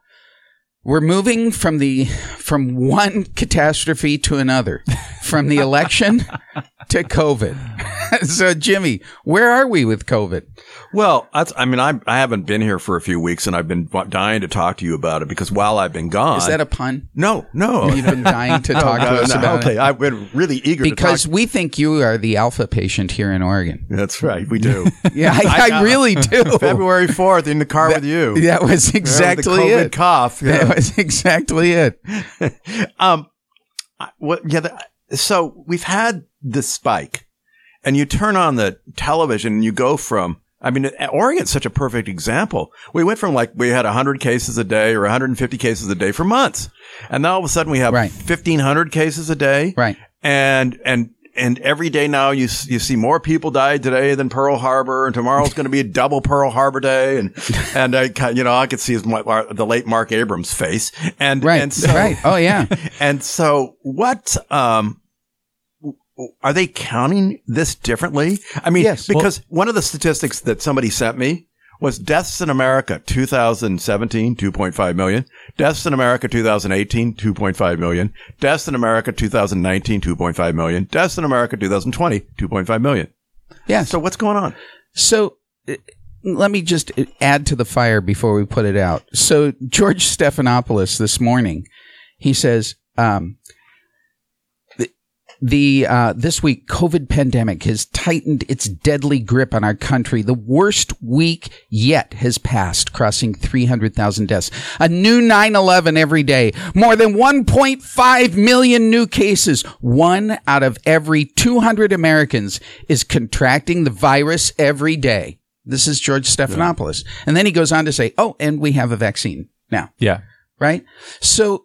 We're moving from the from one catastrophe to another, from the election (laughs) to COVID. so, Jimmy, where are we with COVID? Well, that's, I mean, I, I haven't been here for a few weeks and I've been dying to talk to you about it because while I've been gone. Is that a pun? no, no. You've been dying to (laughs) talk No, to us no, about okay, it I've been really eager because we think you are the alpha patient here in Oregon. That's right. We do. (laughs) Yeah, I, I, really do. (laughs) February 4th in the car with you. That was Yeah, exactly the COVID it. cough. Yeah. That was exactly it. Um, what? Yeah. The, so we've had this spike, and you turn on the television, and you go from. I mean, Oregon's such a perfect example. We went from like we had 100 cases a day or 150 cases a day for months, and now all of a sudden we have Right. 1,500 cases a day, Right. and and and every day now you you see more people die today than Pearl Harbor, and tomorrow's going to be a double Pearl Harbor day, and (laughs) and I you know I could see his, the late Mark Abrams face, and Right. and so, right. Oh yeah. (laughs) and so what, um, are they counting this differently? I mean, Yes. because one of the statistics that somebody sent me was deaths in America 2017, 2.5 million. Deaths in America 2018, 2.5 million. Deaths in America 2019, 2.5 million. Deaths in America 2020, 2.5 million. Yeah. So what's going on? So uh, let me just add to the fire before we put it out. So George Stephanopoulos this morning, he says, um, the uh, this week COVID pandemic has tightened its deadly grip on our country. The worst week yet has passed, crossing 300,000 deaths. A new 9/11 every day. More than 1.5 million new cases. One out of every 200 Americans is contracting the virus every day. This is George Stephanopoulos. And then he goes on to say, "Oh, and we have a vaccine now." Yeah. right? So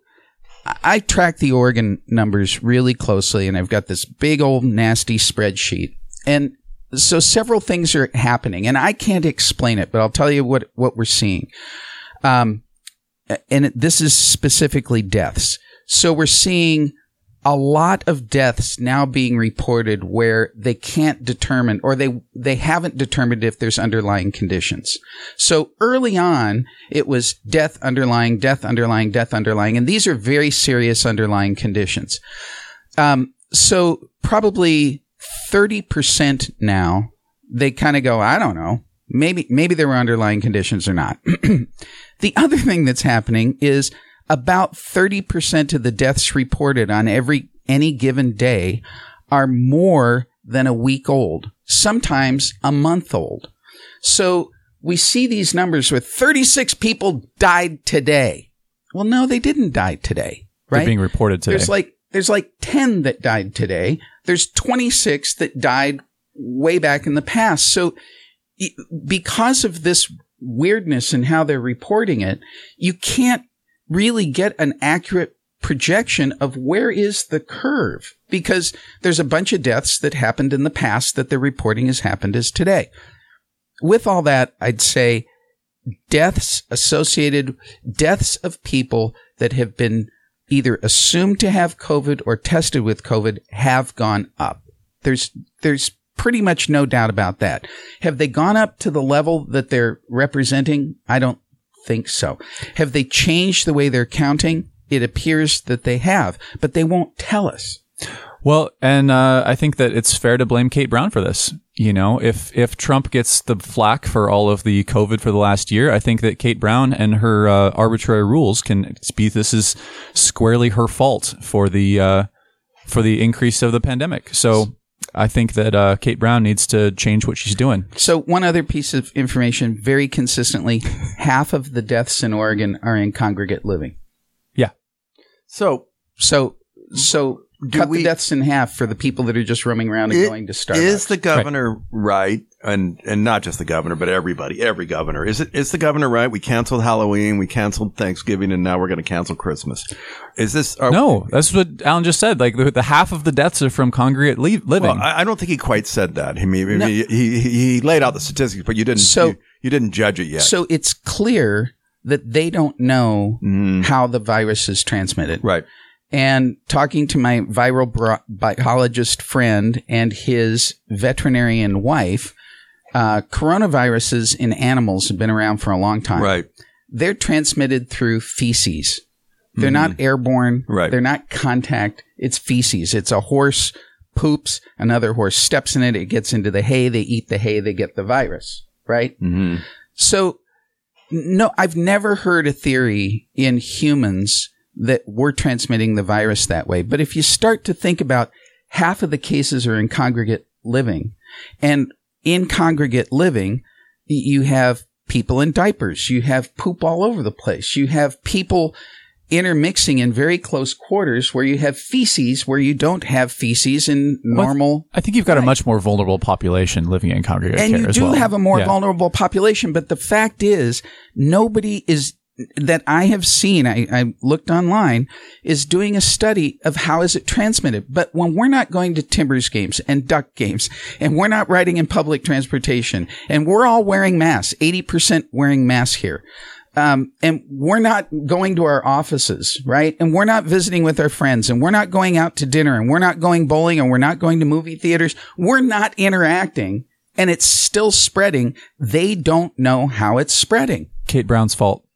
I- track the Oregon numbers really closely, and I've got this big old nasty spreadsheet. And so several things are happening, and I can't explain it, but I'll tell you what what we're seeing. Um, and this is specifically deaths. So we're seeing a lot of deaths now being reported where they can't determine or they they haven't determined if there's underlying conditions. So early on it was death underlying death underlying death underlying and these are very serious underlying conditions. Um, so probably 30% now they kind of go I don't know maybe maybe there were underlying conditions or not. (clears throat) the other thing that's happening is about 30% of the deaths reported on every any given day are more than a week old, sometimes a month old. So we see these numbers with 36 people died today. Well, no, they didn't die today, They're being reported today. There's like there's like 10 that died today. There's 26 that died way back in the past. So because of this weirdness and how they're reporting it, you can't really get an accurate projection of where is the curve because there's a bunch of deaths that happened in the past that they're reporting has happened as today. With all that, I'd say deaths associated, deaths of people that have been either assumed to have COVID or tested with COVID have gone up. There's, there's pretty much no doubt about that. Have they gone up to the level that they're representing? I don't think so. Have they changed the way they're counting? It appears that they have, but they won't tell us. Well, and uh, I think that it's fair to blame Kate Brown for this. You know, if if Trump gets the flack for all of the COVID for the last year, I think that Kate Brown and her uh, arbitrary rules can be this is squarely her fault for the uh, for the increase of the pandemic. So I think that uh, Kate Brown needs to change what she's doing. So one other piece of information, very consistently, half of the deaths in Oregon are in congregate living. Yeah. So So so Do cut we- the deaths in half for the people that are just roaming around and It- going to Starbucks. Is the governor right. And and not just the governor, but everybody, every governor. Is it is the governor right? We canceled Halloween, we canceled Thanksgiving, and now we're going to cancel Christmas. Is this are, No, that's what Alan just said. Like the, the half of the deaths are from congregate le- living. Well, I, I don't think he quite said that. I mean, I mean, he, he he laid out the statistics, but you didn't. So- you, you didn't judge it yet. So it's clear that they don't know Mhm. how the virus is transmitted. right. And talking to my viral bro- biologist friend and his veterinarian wife, uh, coronaviruses in animals have been around for a long time. Right. They're transmitted through feces. They're not airborne. Mm-hmm. Right. They're not contact. It's feces. It's a horse poops, another horse steps in it, it gets into the hay, they eat the hay, they get the virus. Right? hmm So, no, I've never heard a theory in humans that we're transmitting the virus that way. But if you start to think about half of the cases are in congregate living, and in congregate living, you have people in diapers, you have poop all over the place, you have people intermixing in very close quarters where you have feces where you don't have feces in normal I think you've got a much more vulnerable population living in congregate and care you do well. have a more Yeah. vulnerable population but the fact is nobody is that i have seen I, I looked online is doing a study of how is it transmitted but when we're not going to timbers games and duck games and we're not riding in public transportation and we're all wearing masks 80% wearing masks here um, and we're not going to our offices, right? And we're not visiting with our friends, and we're not going out to dinner, and we're not going bowling, and we're not going to movie theaters. We're not interacting, and it's still spreading. They don't know how it's spreading. Kate Brown's fault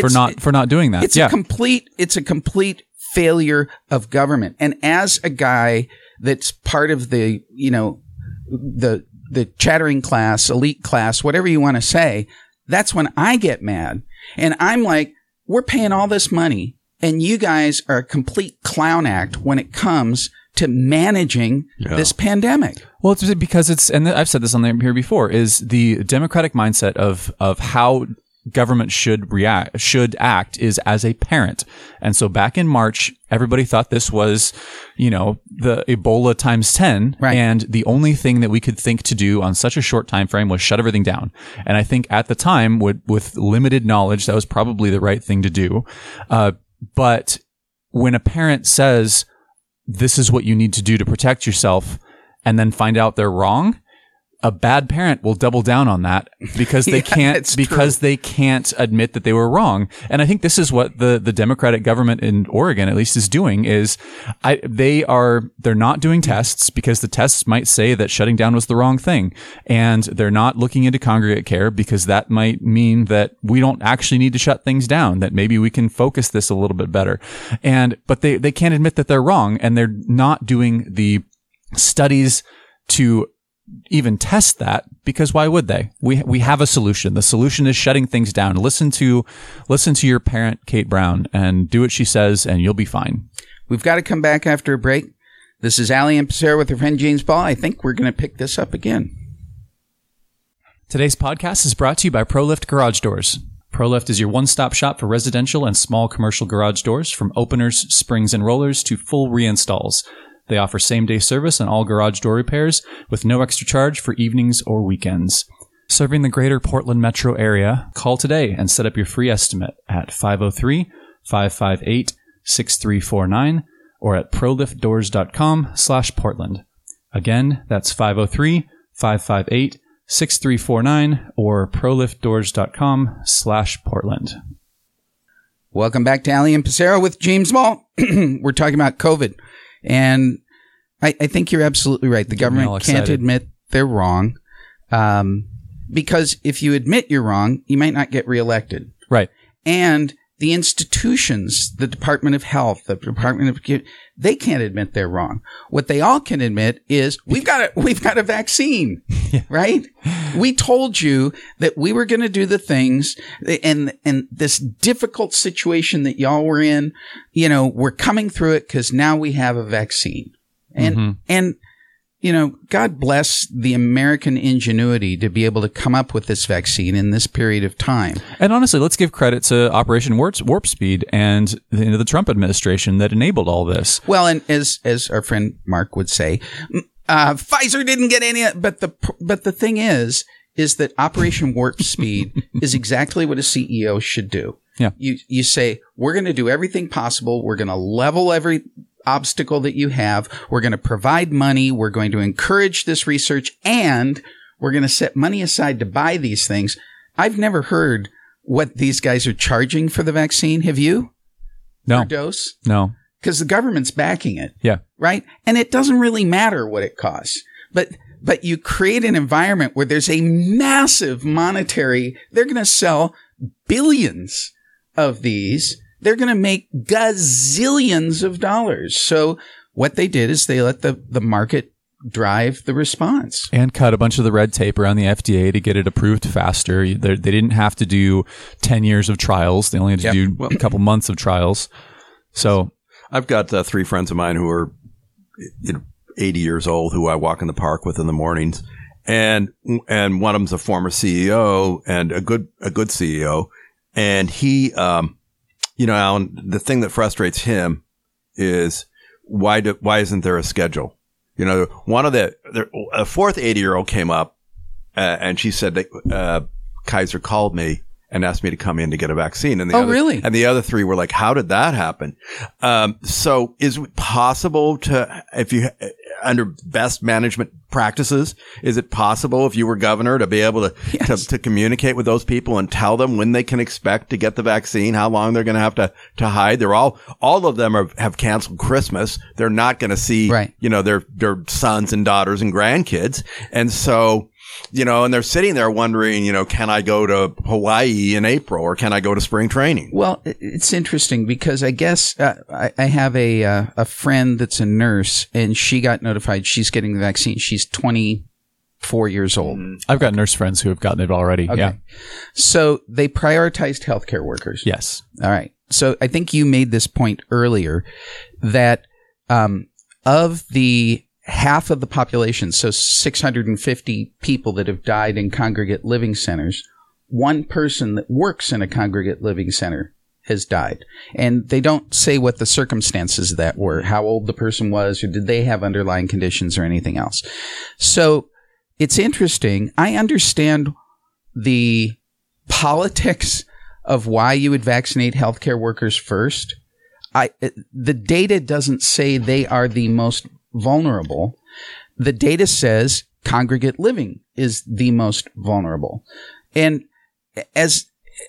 for not for not doing that. It's yeah. a complete. It's a complete failure of government. And as a guy that's part of the, you know, the the chattering class, elite class, whatever you want to say, that's when I get mad. And I'm like, we're paying all this money and you guys are a complete clown act when it comes to managing Yeah. this pandemic. Well, it's because it's, and I've said this on there here before, is the democratic mindset of of how government should react, should act, is as a parent. And so back in March, everybody thought this was, you know, the Ebola times ten, Right. and the only thing that we could think to do on such a short time frame was shut everything down. And I think at the time, with with limited knowledge, that was probably the right thing to do. Uh, but when a parent says, this is what you need to do to protect yourself and then find out they're wrong a bad parent will double down on that because they (laughs) Yeah, can't because they can't admit that they were wrong. And i think this is what the the democratic government in oregon at least is doing is i they are they're not doing tests because the tests might say that shutting down was the wrong thing. And they're not looking into congregate care because that might mean that we don't actually need to shut things down that maybe we can focus this a little bit better. And but they they can't admit that they're wrong and they're not doing the studies to even test that because why would they? We we have a solution. The solution is shutting things down. Listen to listen to your parent Kate Brown and do what she says and you'll be fine. We've got to come back after a break. This is Alley and Pasero with her friend James Ball. I think we're going to pick this up again. Today's podcast is brought to you by ProLift Garage Doors. ProLift is your one-stop shop for residential and small commercial garage doors from openers, springs and rollers to full reinstalls. They offer same-day service on all garage door repairs with no extra charge for evenings or weekends. Serving the greater Portland metro area, call today and set up your free estimate at 503-558-6349 or at proliftdoors.com slash Portland. Again, that's 503-558-6349 or proliftdoors.com slash Portland. Welcome back to Alley and Pasero with James Ball. (clears throat) we're talking about COVID. And I, I think you're absolutely right. The Getting me all government can't admit they're wrong. Um, because if you admit you're wrong, you might not get reelected. Right. And the institutions, the Department of Health, the Department of, they can't admit they're wrong. What they all can admit is we've got a, we've got a vaccine, (laughs) right? We told you that we were going to do the things and, and this difficult situation that y'all were in, you know, we're coming through it because now we have a vaccine. And, Mhm. and, you know, God bless the American ingenuity to be able to come up with this vaccine in this period of time. And honestly, let's give credit to Operation Warp, Warp Speed and the, the Trump administration that enabled all this. Well, and as as our friend Mark would say, uh, Pfizer didn't get any. But the but the thing is, is that Operation Warp Speed (laughs) is exactly what a CEO should do. Yeah. You you say we're going to do everything possible. We're going to level every obstacle that you have. We're going to provide money. We're going to encourage this research and we're going to set money aside to buy these things. I've never heard what these guys are charging for the vaccine. Have you? No, Per dose? no. Because the government's backing it Yeah. right? And it doesn't really matter what it costs, but but you create an environment where there's a massive monetary. They're going to sell billions of these. They're going to make gazillions of dollars. So what they did is they let the the market drive the response. And cut a bunch of the red tape around the FDA to get it approved faster. They, they didn't have to do 10 years of trials. They only had to Yep. do a couple months of trials. So I've got uh, three friends of mine who are you know, 80 years old who I walk in the park with in the mornings. And, and one of them's a former CEO and a good, a good CEO. And he, um, you know, Alan, the thing that frustrates him is why do, why isn't there a schedule? You know, one of the, the a fourth 80 year old came up uh, and she said that, uh, Kaiser called me and asked me to come in to get a vaccine. And the Oh, other, really? And the other three were like, how did that happen? Um, so is it possible to, if you, under best management practices, is it possible if you were governor to be able to, to, to communicate with those people and tell them when they can expect to get the vaccine, how long they're going to have to, to hide? They're all, all of them are, have canceled Christmas. They're not going to see, Right. you know, their, their sons and daughters and grandkids. And so, you know, and they're sitting there wondering, you know, can I go to Hawaii in April or can I go to spring training? Well, it's interesting because I guess uh, I, I have a uh, a friend that's a nurse, and she got notified she's getting the vaccine. She's 24 years old. I've got nurse friends who have gotten it already. Yeah. So they prioritized healthcare workers. Yes. All right. So I think you made this point earlier that um, of the half of the population, so 650 people that have died in congregate living centers, one person that works in a congregate living center has died. And they don't say what the circumstances of that were, how old the person was, or did they have underlying conditions or anything else. So it's interesting. I understand the politics of why you would vaccinate healthcare workers first. I the data doesn't say they are the most vulnerable. The data says congregate living is the most vulnerable. And as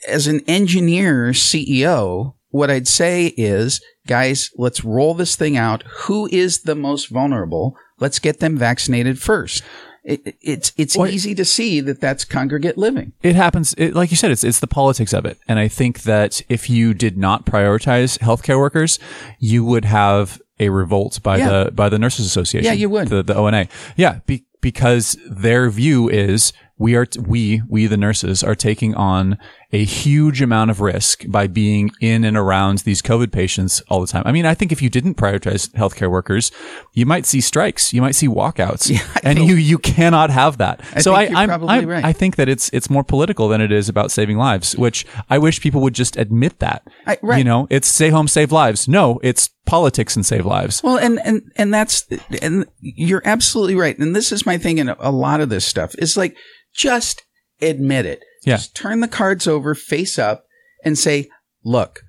as an engineer CEO, what I'd say is, guys, let's roll this thing out. Who is the most vulnerable? Let's get them vaccinated first. It, it's it's Well, easy to see that that's congregate living. It happens, it, like you said, it's it's the politics of it, and I think that if you did not prioritize healthcare workers, you would have a revolt by Yeah. the by the nurses association. Yeah, you would. the the ONA. Yeah, be, because their view is we are t- we we the nurses are taking on a huge amount of risk by being in and around these COVID patients all the time. I mean, I think if you didn't prioritize healthcare workers, you might see strikes, you might see walkouts, and you you cannot have that. so think I, you're I'm, probably I'm- right. I think that it's it's more political than it is about saving lives, which I wish people would just admit that. I- right. You know, it's stay home, save lives. No, it's politics and save lives. Well, and and and that's and you're absolutely right. And this is my thing in a lot of this stuff is like just admit it. Yeah. Just turn the cards over, face up, and say, "Look,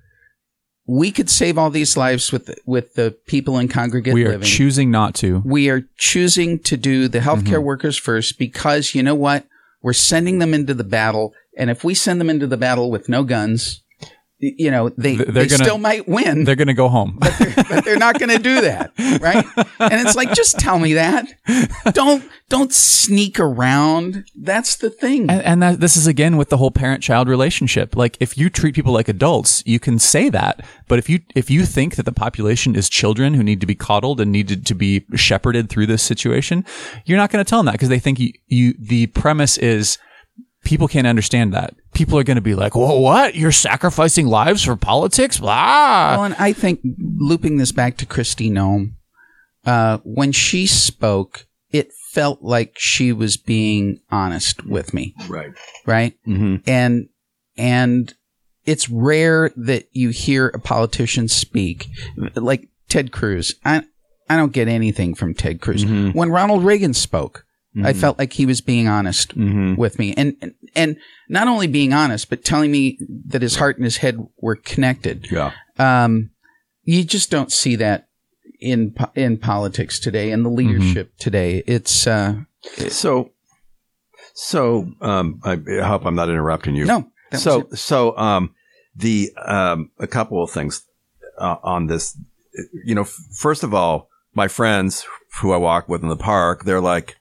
we could save all these lives with the, with the people in congregate we are living. choosing not to. we are choosing to do the healthcare Mm-hmm. workers first because you know what? We're sending them into the battle, and if we send them into the battle with no guns." You know they, They're they gonna- still might win They're going to go home. but they're not going to do that, right? And it's like, just tell me that. Don't don't sneak around. That's the thing. And, and that, this is again with the whole parent-child relationship. Like, if you treat people like adults, you can say that. But if you if you think that the population is children who need to be coddled and needed to be shepherded through this situation, you're not going to tell them that because they think you, you. The premise is people can't understand that. People are going to be like, "Well, what? You're sacrificing lives for politics?" Blah. Well, and I think looping this back to Kristi Noem, uh, when she spoke, it felt like she was being honest with me, Right. right? Mm-hmm. and and it's rare that you hear a politician speak like Ted Cruz. I I don't get anything from Ted Cruz. Mhm. When Ronald Reagan spoke, I Mhm. felt like he was being honest Mm-hmm. with me, and and- and not only being honest, but telling me that his heart and his head were connected. Yeah. Um, you just don't see that in po- in politics today, in the leadership today. It's uh, So, so um, I, I hope I'm not interrupting you. no. so so um the um a couple of things uh, on this you know f- first of all my friends who I walk with in the park they're like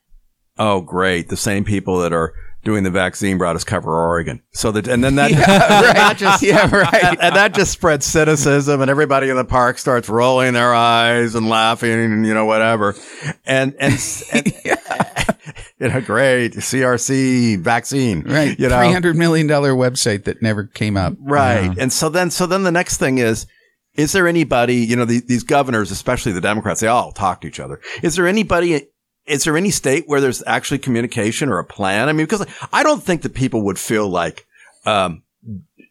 oh great the same people that are doing the vaccine brought us cover Oregon so that and then that (laughs) (laughs) that just yeah, right. and, (laughs) and that just spreads cynicism and everybody in the park starts rolling their eyes and laughing and you know whatever and and, and you know great CRC vaccine Right. you know Three hundred million dollar website that never came up. Right. Yeah. And so then, so then the next thing is, is there anybody, you know, the, these governors, especially the Democrats, they all talk to each other. Is there anybody, is there any state where there's actually communication or a plan? I mean, because I don't think that people would feel like, um,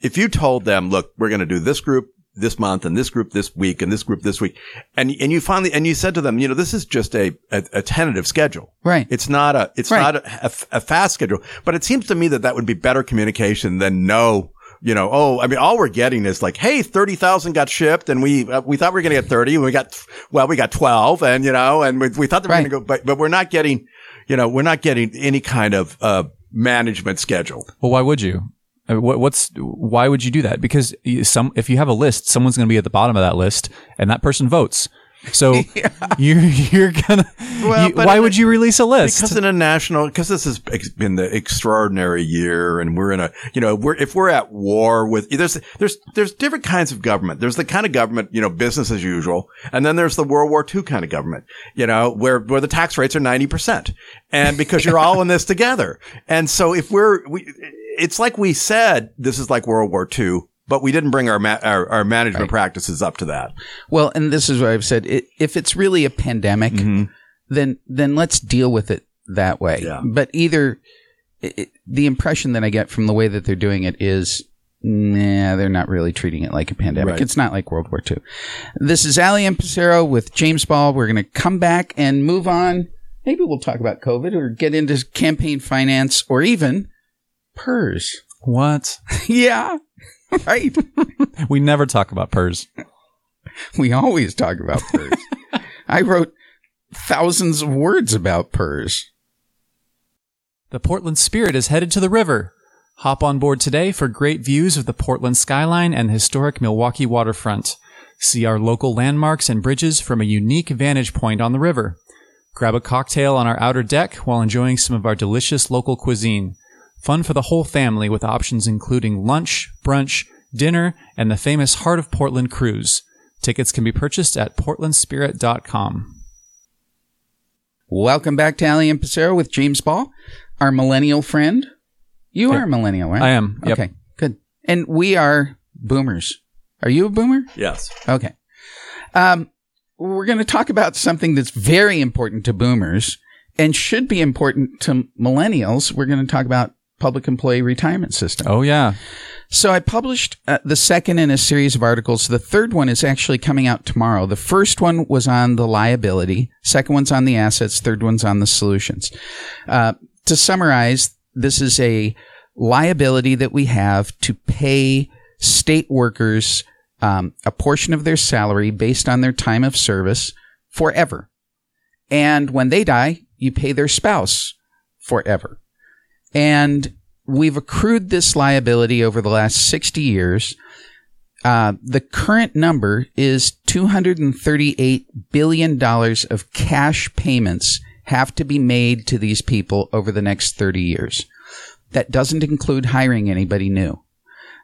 if you told them, look, we're going to do this group this month and this group this week and this group this week. And, and you finally, and you said to them, you know, this is just a, a, a tentative schedule. Right. It's not a, it's Right. not a, a, a fast schedule, but it seems to me that that would be better communication than no, you know, oh, I mean, all we're getting is like, hey, 30,000 got shipped and we, uh, we thought we were going to get 30 and we got, well, we got 12 and, you know, and we, we thought that we were Right. going to go, but, but we're not getting, you know, we're not getting any kind of, uh, management schedule. Well, why would you? I mean, what, what's why would you do that? Because you- some if you have a list, someone's going to be at the bottom of that list, and that person votes. So (laughs) you're you're gonna. Well, you- why would you release a list? Because in a national, because this has been the extraordinary year, and we're in a, you know, we're if we're at war with there's there's there's different kinds of government. There's the kind of government, you know, business as usual, and then there's the World War II kind of government, you know, where where the tax rates are ninety percent, and because you're all in this together, and so if we're we, it's like we said this is like World War II. But we didn't bring our ma- our, our management practices up to that. Well, and this is what I've said. It, if it's really a pandemic, mm-hmm. then then let's deal with it that way. Yeah. But either it, it- the impression that I get from the way that they're doing it is, nah, they're not really treating it like a pandemic. Right. It's not like World War II. This is Alley and Pasero with James Ball. We're going to come back and move on. Maybe we'll talk about COVID or get into campaign finance or even PERS. what? (laughs) yeah, (laughs) right. We never talk about PERS. We always talk about PERS. I wrote thousands of words about PERS. The Portland Spirit is headed to the river. Hop on board today for great views of the Portland skyline and the historic Milwaukie waterfront. See our local landmarks and bridges from a unique vantage point on the river. Grab a cocktail on our outer deck while enjoying some of our delicious local cuisine. Fun for the whole family with options including lunch, brunch, dinner, and the famous Heart of Portland cruise. Tickets can be purchased at portlandspirit.com. Welcome back to Alley and Pasero with James Ball, our millennial friend. You are a millennial, right? I am. Yep. Okay, good. And we are boomers. Are you a boomer? Yes. Okay. Um, we're going to talk about something that's very important to boomers and should be important to millennials. We're going to talk about public employee retirement system. Oh, yeah. So I published uh, the second in a series of articles. The third one is actually coming out tomorrow. The first one was on the liability. Second one's on the assets. Third one's on the solutions. Uh, to summarize, this is a liability that we have to pay state workers um, a portion of their salary based on their time of service forever. And when they die, you pay their spouse forever. And we've accrued this liability over the last 60 years. Uh, the current number is $238 billion of cash payments have to be made to these people over the next 30 years. That doesn't include hiring anybody new.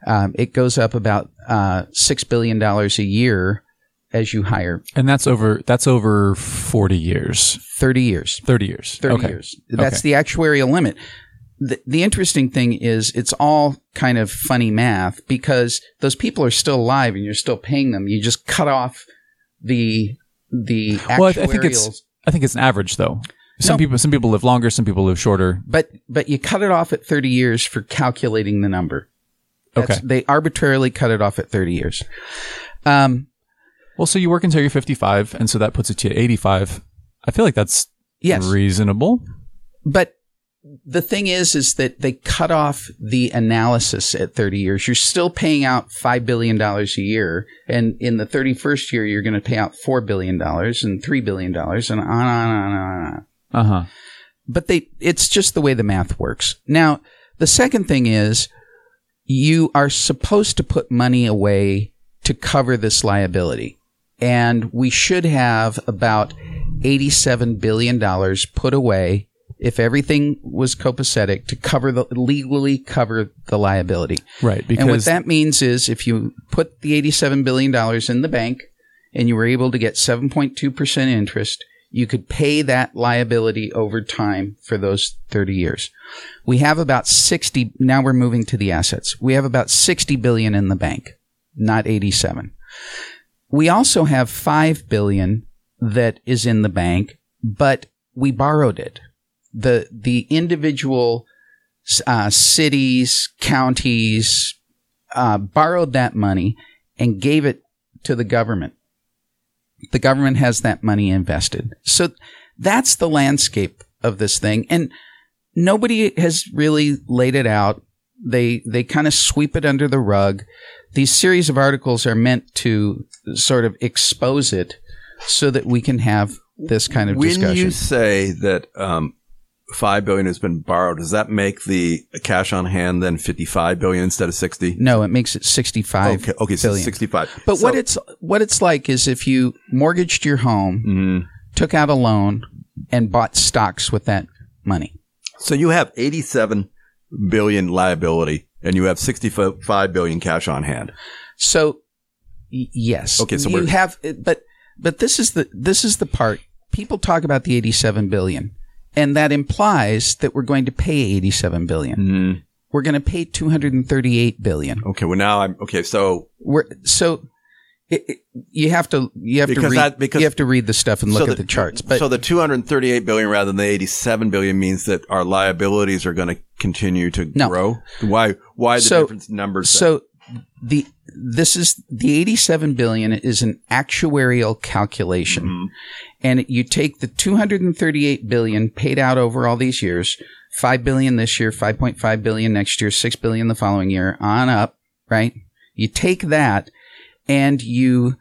Um, it goes up about uh, $6 billion a year as you hire And that's over that's over 40 years. 30 years. 30 years. 30 okay. years. That's the actuarial limit. The, the interesting thing is it's all kind of funny math because those people are still alive and you're still paying them. You just cut off the the actuarials. Well, I, think it's I think it's an average though. some No. people some people live longer, some people live shorter. But but you cut it off at 30 years for calculating the number. That's- Okay. They arbitrarily cut it off at 30 years. Um, Well, so you work until you're 55, and so that puts it to 85. I feel like that's yes. reasonable. But the thing is, is that they cut off the analysis at 30 years. You're still paying out $5 billion a year. And in the 31st year, you're going to pay out $4 billion and $3 billion and on and on and on and on. Uh huh. but they it's just the way the math works. Now, the second thing is you are supposed to put money away to cover this liability. And we should have about 87 billion dollars put away if everything was copacetic to cover the legally cover the liability. Right. Because and what that means is if you put the $87 billion in the bank and you were able to get 7.2% interest, you could pay that liability over time for those 30 years. We have about 60, now we're moving to the assets. We have about 60 billion in the bank, not 87. We also have 5 billion that is in the bank, but we borrowed it. The, the individual uh, cities, counties uh, borrowed that money and gave it to the government. The government has that money invested. So that's the landscape of this thing. And nobody has really laid it out. They, they kind of sweep it under the rug. These series of articles are meant to sort of expose it so that we can have this kind of when discussion. you say that um, five billion has been borrowed, does that make the cash on hand then fifty-five billion instead of sixty? no, it makes it 65 Okay, okay, so sixty-five. But So- what it's what it's like is if you mortgaged your home, Mhm. took out a loan, and bought stocks with that money. So you have eighty-seven billion liability, and you have sixty-five billion cash on hand. So y- yes, Okay, so you have, but but this is the this is the part people talk about the eighty-seven billion, and that implies that we're going to pay eighty-seven billion. Mm-hmm. We're going to pay two hundred and thirty-eight billion. Okay, well now I'm okay. So We're so. It, it, you have to you have to read that- because- you have to read the stuff and look so at the, charts. But so the 238 billion rather than the 87 billion means that our liabilities are going to continue to No. grow. Why? Why the So- different numbers? So the this is the 87 billion is an actuarial calculation. Mm-hmm. And you take the 238 billion paid out over all these years, 5 billion this year, 5.5 billion next year, 6 billion the following year, on up, right? You take that and you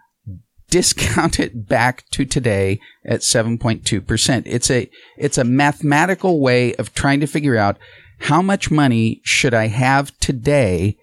discount it back to today at 7.2%. It's a it's a mathematical way of trying to figure out how much money should I have today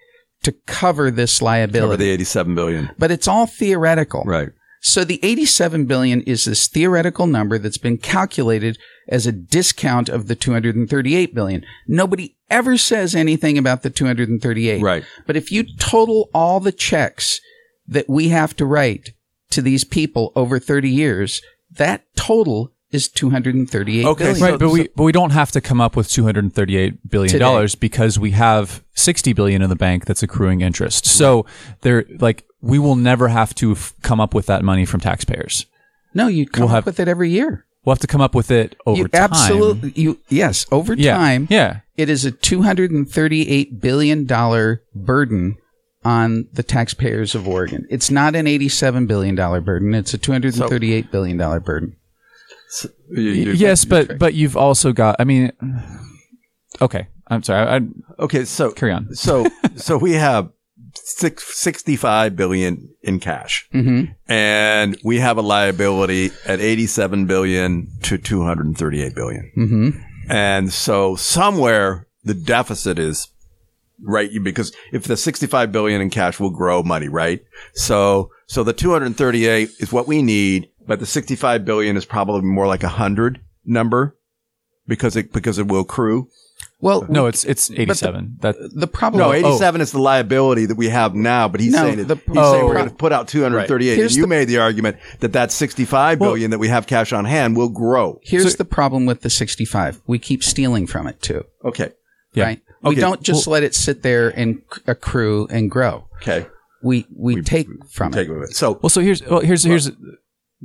to cover this liability. Cover the 87 billion. but it's all theoretical. Right. So the 87 billion is this theoretical number that's been calculated as a discount of the 238 billion. Nobody ever says anything about the 238. Right. But if you total all the checks that we have to write to these people over 30 years, that total is 238 Okay, billion. so- right, but we but we don't have to come up with 238 billion dollars because we have 60 billion in the bank that's accruing interest. So there like we will never have to f- come up with that money from taxpayers. no, you come We'll up have- with it every year. We'll have to come up with it over You time. absolutely, you, yes, over Yeah. time. Yeah. it is a $238 billion burden on the taxpayers of Oregon. It's not an $87 billion burden. It's a $238 billion burden. You- you- yes, but but you've also got I mean Okay. I'm sorry. I, I Okay, so carry on. so (laughs) so we have six, 65 billion in cash, Mm-hmm. and we have a liability at 87 billion to 238 billion. Mm-hmm. And so somewhere the deficit is right because if the 65 billion in cash will grow money, right? So so the 238 is what we need, but the 65 billion is probably more like a 100 number because it because it will accrue. Well, No, it's it's 87. that the problem. No, oh, 87 is the liability that we have now, but he's No, saying it, the- he's oh. saying we're oh. going to put out 238. Here's And you the- made the argument that that 65 billion that we have cash on hand will grow. here's the problem with the 65. We keep stealing from it too, Okay. Yeah. right? We don't just let it sit there and accrue and grow. Okay. We we, take from Take it. it. So Well, so here's well here's here's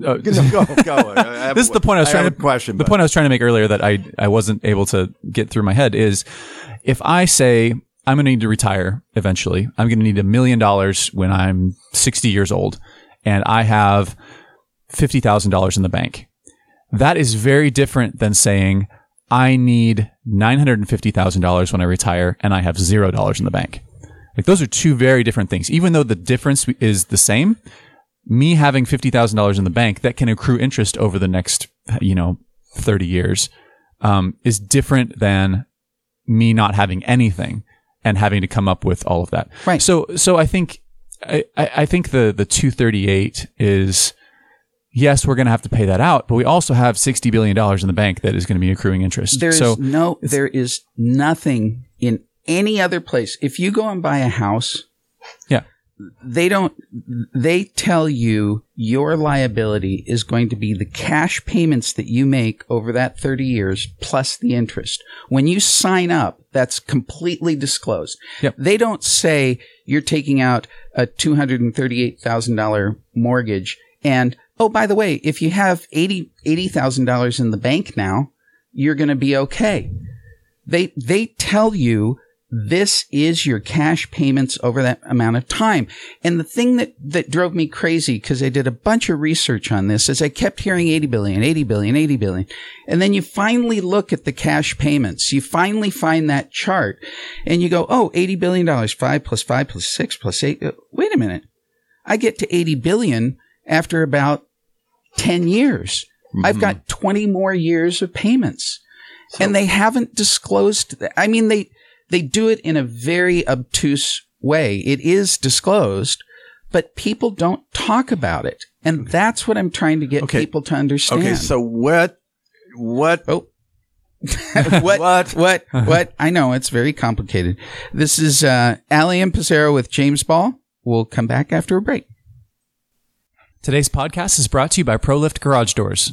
uh, (laughs) go, go. I this is the point I was trying to question. The but- point I was trying to make earlier that I I wasn't able to get through my head is if I say I'm going to need to retire eventually, I'm going to need a million dollars when I'm 60 years old, and I have fifty thousand dollars in the bank. That is very different than saying I need nine hundred and fifty thousand dollars when I retire, and I have zero dollars in the bank. Like those are two very different things. Even though the difference is the same, me having fifty thousand dollars in the bank that can accrue interest over the next, you know, thirty years, um, is different than me not having anything and having to come up with all of that. Right. So, so I think, I, I think the the two thirty eight is. Yes, we're going to have to pay that out, but we also have sixty billion dollars in the bank that is going to be accruing interest. There's so, no, there is nothing in any other place. If you go and buy a house, yeah, they don't, they tell you your liability is going to be the cash payments that you make over that 30 years plus the interest. When you sign up, that's completely disclosed. Yep. They don't say you're taking out a $238,000 mortgage and, oh, by the way, if you have 80, $80,000 in the bank now, you're going to be okay. They, they tell you this is your cash payments over that amount of time. And the thing that, that drove me crazy, because I did a bunch of research on this, is I kept hearing 80 billion, 80 billion, 80 billion. And then you finally look at the cash payments. You finally find that chart and you go, oh, 80 billion dollars, five plus five plus six plus eight. Uh, Wait a minute. I get to 80 billion after about 10 years. I've got 20 more years of payments and they haven't disclosed that. I mean, they, they do it in a very obtuse way. It is disclosed, but people don't talk about it. And that's what I'm trying to get Okay. people to understand. Okay, so what? What? Oh. (laughs) what, What? what? What? I know it's very complicated. This is uh, Alley and Pasero with James Ball. We'll come back after a break. Today's podcast is brought to you by ProLift Garage Doors.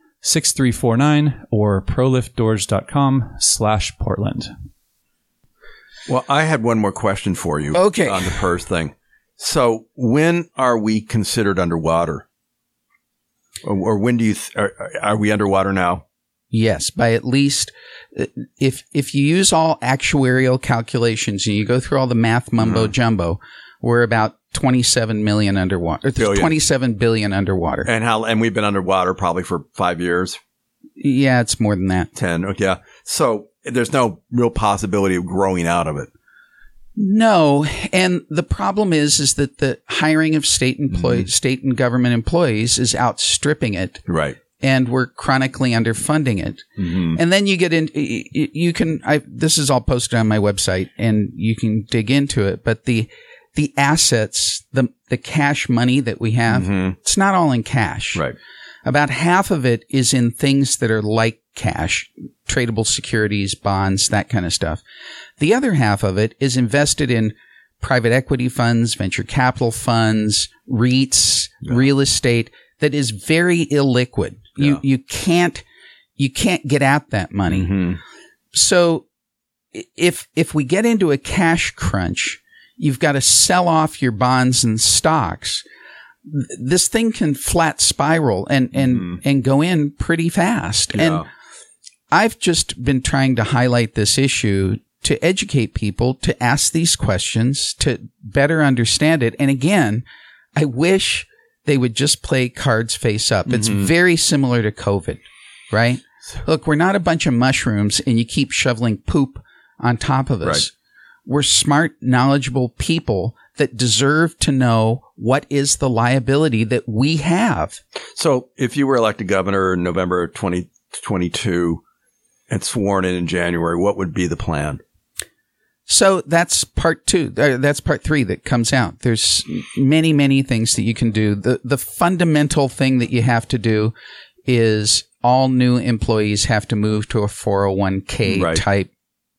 6349 or proliftdoors.com slash Portland. Well, I had one more question for you. Okay. On the PERS thing. So, when are we considered underwater? Or, or when do you th- are, are we underwater now? Yes, by at least uh, if if you use all actuarial calculations and you go through all the math mumbo jumbo, we're about 27 million underwater. Billion. 27 billion underwater. And how? And we've been underwater probably for five years, Yeah, it's more than that. ten. Okay, yeah. So there's no real possibility of growing out of it. No, and the problem is is that the hiring of state employees, mm-hmm. state and government employees is outstripping it Right. and we're chronically underfunding it. Mm-hmm. And then you get in, you can, I, this is all posted on my website and you can dig into it, but the, the assets, the, the cash money that we have, it's not all in cash. Right. About half of it is in things that are like cash, tradable securities, bonds, that kind of stuff. The other half of it is invested in private equity funds, venture capital funds, REITs, real estate that is very illiquid. Yeah. You, you can't, you can't get at that money. Mm-hmm. So if, if we get into a cash crunch, you've got to sell off your bonds and stocks. This thing can flat spiral and, and, mm-hmm. and go in pretty fast. Yeah. And I've just been trying to highlight this issue to educate people to ask these questions to better understand it. And again, I wish they would just play cards face up. It's mm-hmm. very similar to COVID, right? Look, we're not a bunch of mushrooms and you keep shoveling poop on top of us. Right. We're smart, knowledgeable people that deserve to know what is the liability that we have. So if you were elected governor in November 2022 and sworn in in January, what would be the plan? So that's part two. Uh, that's part three that comes out. There's many, many things that you can do. The the fundamental thing that you have to do is all new employees have to move to a 401k Right. type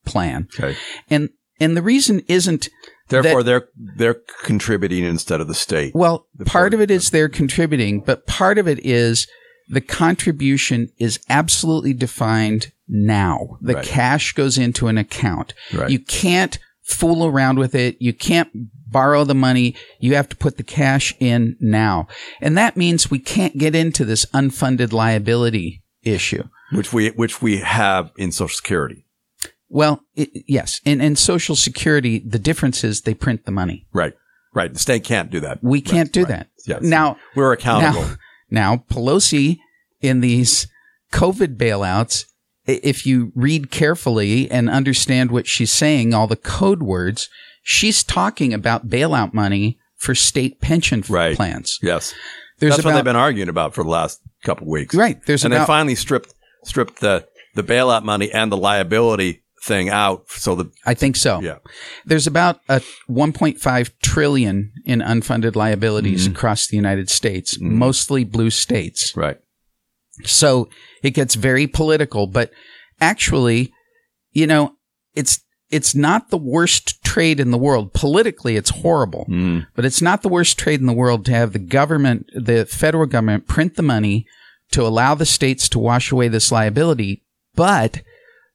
plan. Okay. And and the reason isn't Therefore, they're they're contributing instead of the state. well, The part of it is they're contributing, but part of it is the contribution is absolutely defined now. The Right. cash goes into an account. Right. You can't fool around with it. You can't borrow the money. You have to put the cash in now. And that means we can't get into this unfunded liability issue. which we which we have in Social Security. Well, it, yes. And, and Social Security, the difference is they print the money. Right. Right. The state can't do that. We can't Right, do right. that. Yes. Now, We're accountable. Now, now Pelosi in these COVID bailouts, if you read carefully and understand what she's saying, all the code words, she's talking about bailout money for state pension Right. plans. yes. There's That's what they've been arguing about for the last couple of weeks. right. There's and they finally stripped stripped the the bailout money and the liability thing out. So the I think so. yeah. There's about a 1.5 trillion in unfunded liabilities Mm-hmm. across the United States, mostly blue states. Right. So it gets very political, but actually, you know, it's it's not the worst trade in the world. Politically, it's horrible, Mm. but it's not the worst trade in the world to have the government, the federal government, print the money to allow the states to wash away this liability. But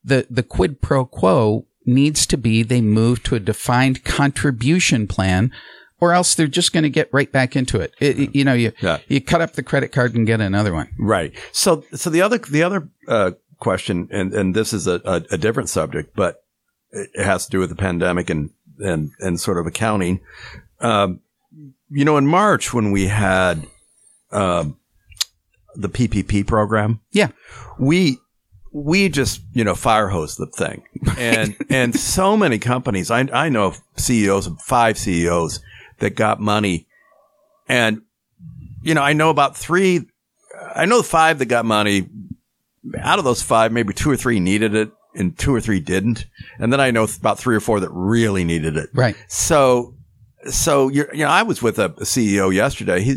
the the quid pro quo needs to be they move to a defined contribution plan. Or else they're just going to get right back into it. It- you know, you Yeah. you cut up the credit card and get another one. Right. So, so the other, the other, uh, question, and, and this is a, a, a different subject, but it has to do with the pandemic and, and, and sort of accounting. Um, you know, in March when we had, um, the PPP program, Yeah. we, we just, you know, fire hose the thing. And, (laughs) and so many companies, I, I know CEOs, five CEOs that got money and, you know, I know about three I know five that got money. Out of those five, maybe two or three needed it and two or three didn't. And then I know about three or four that really needed it. Right. So, so you're, you know, I was with a CEO yesterday. He,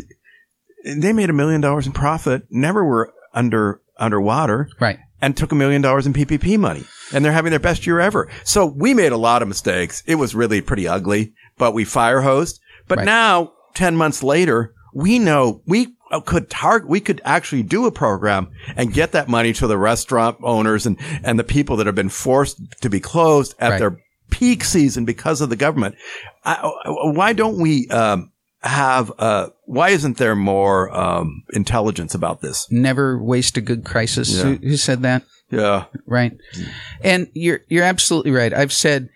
they made a million dollars in profit, never were under, underwater Right. And took a million dollars in PPP money. And they're having their best year ever. So we made a lot of mistakes. It was really pretty ugly, but we fire hosed. But Right. now, 10 months later, we know we could target, we could actually do a program and get that money to the restaurant owners and, and the people that have been forced to be closed at Right. their peak season because of the government. I, why don't we, um, have, uh, why isn't there more, um, intelligence about this? Never waste a good crisis. Yeah. Who, who said that? Yeah. Right. And you're you're absolutely right. I've said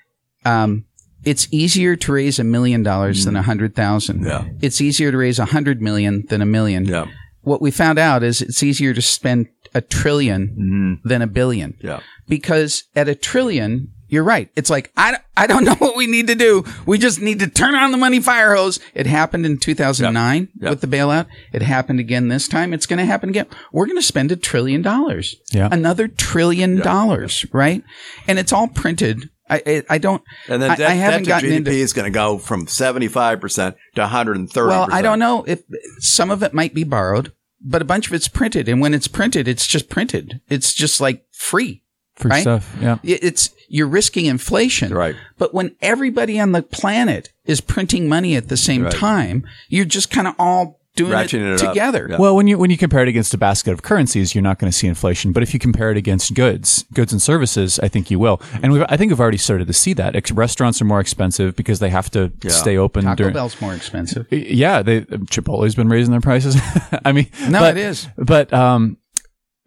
um, it's easier to raise a million dollars than a hundred thousand. Mm. Yeah. It's easier to raise a hundred million than a million. Yeah. What we found out is it's easier to spend a 10000000000 than a billion. Mm-hmm. Yeah. Because at a trillion, you're right. It's like, I, I don't (laughs) know what we need to do. We just need to turn on the money fire hose. It happened in 2009 Yeah. with the bailout. It happened again this time. It's going to happen again. We're going to spend a trillion dollars. Yeah. Another trillion dollars, right? And it's all printed. I, I, don't, And then I, debt, I haven't debt to gotten GDP into, is going to go from 75% to 130%. well, I don't know if some of it might be borrowed, but a bunch of it's printed. And when it's printed, it's just printed. It's just like free. Free Right? stuff. Yeah. It's you're risking inflation, Right. But when everybody on the planet is printing money at the same Right. time, you're just kind of all doing Ratcheting it, it together. Yeah. Well, when you when you compare it against a basket of currencies, you're not going to see inflation. But if you compare it against goods, goods and services, I think you will. And we've, I think we've already started to see that. Ex- restaurants are more expensive because they have to stay open Taco during. Bell's more expensive. Yeah, they Chipotle's been raising their prices. (laughs) I mean, No, but- it is. But um,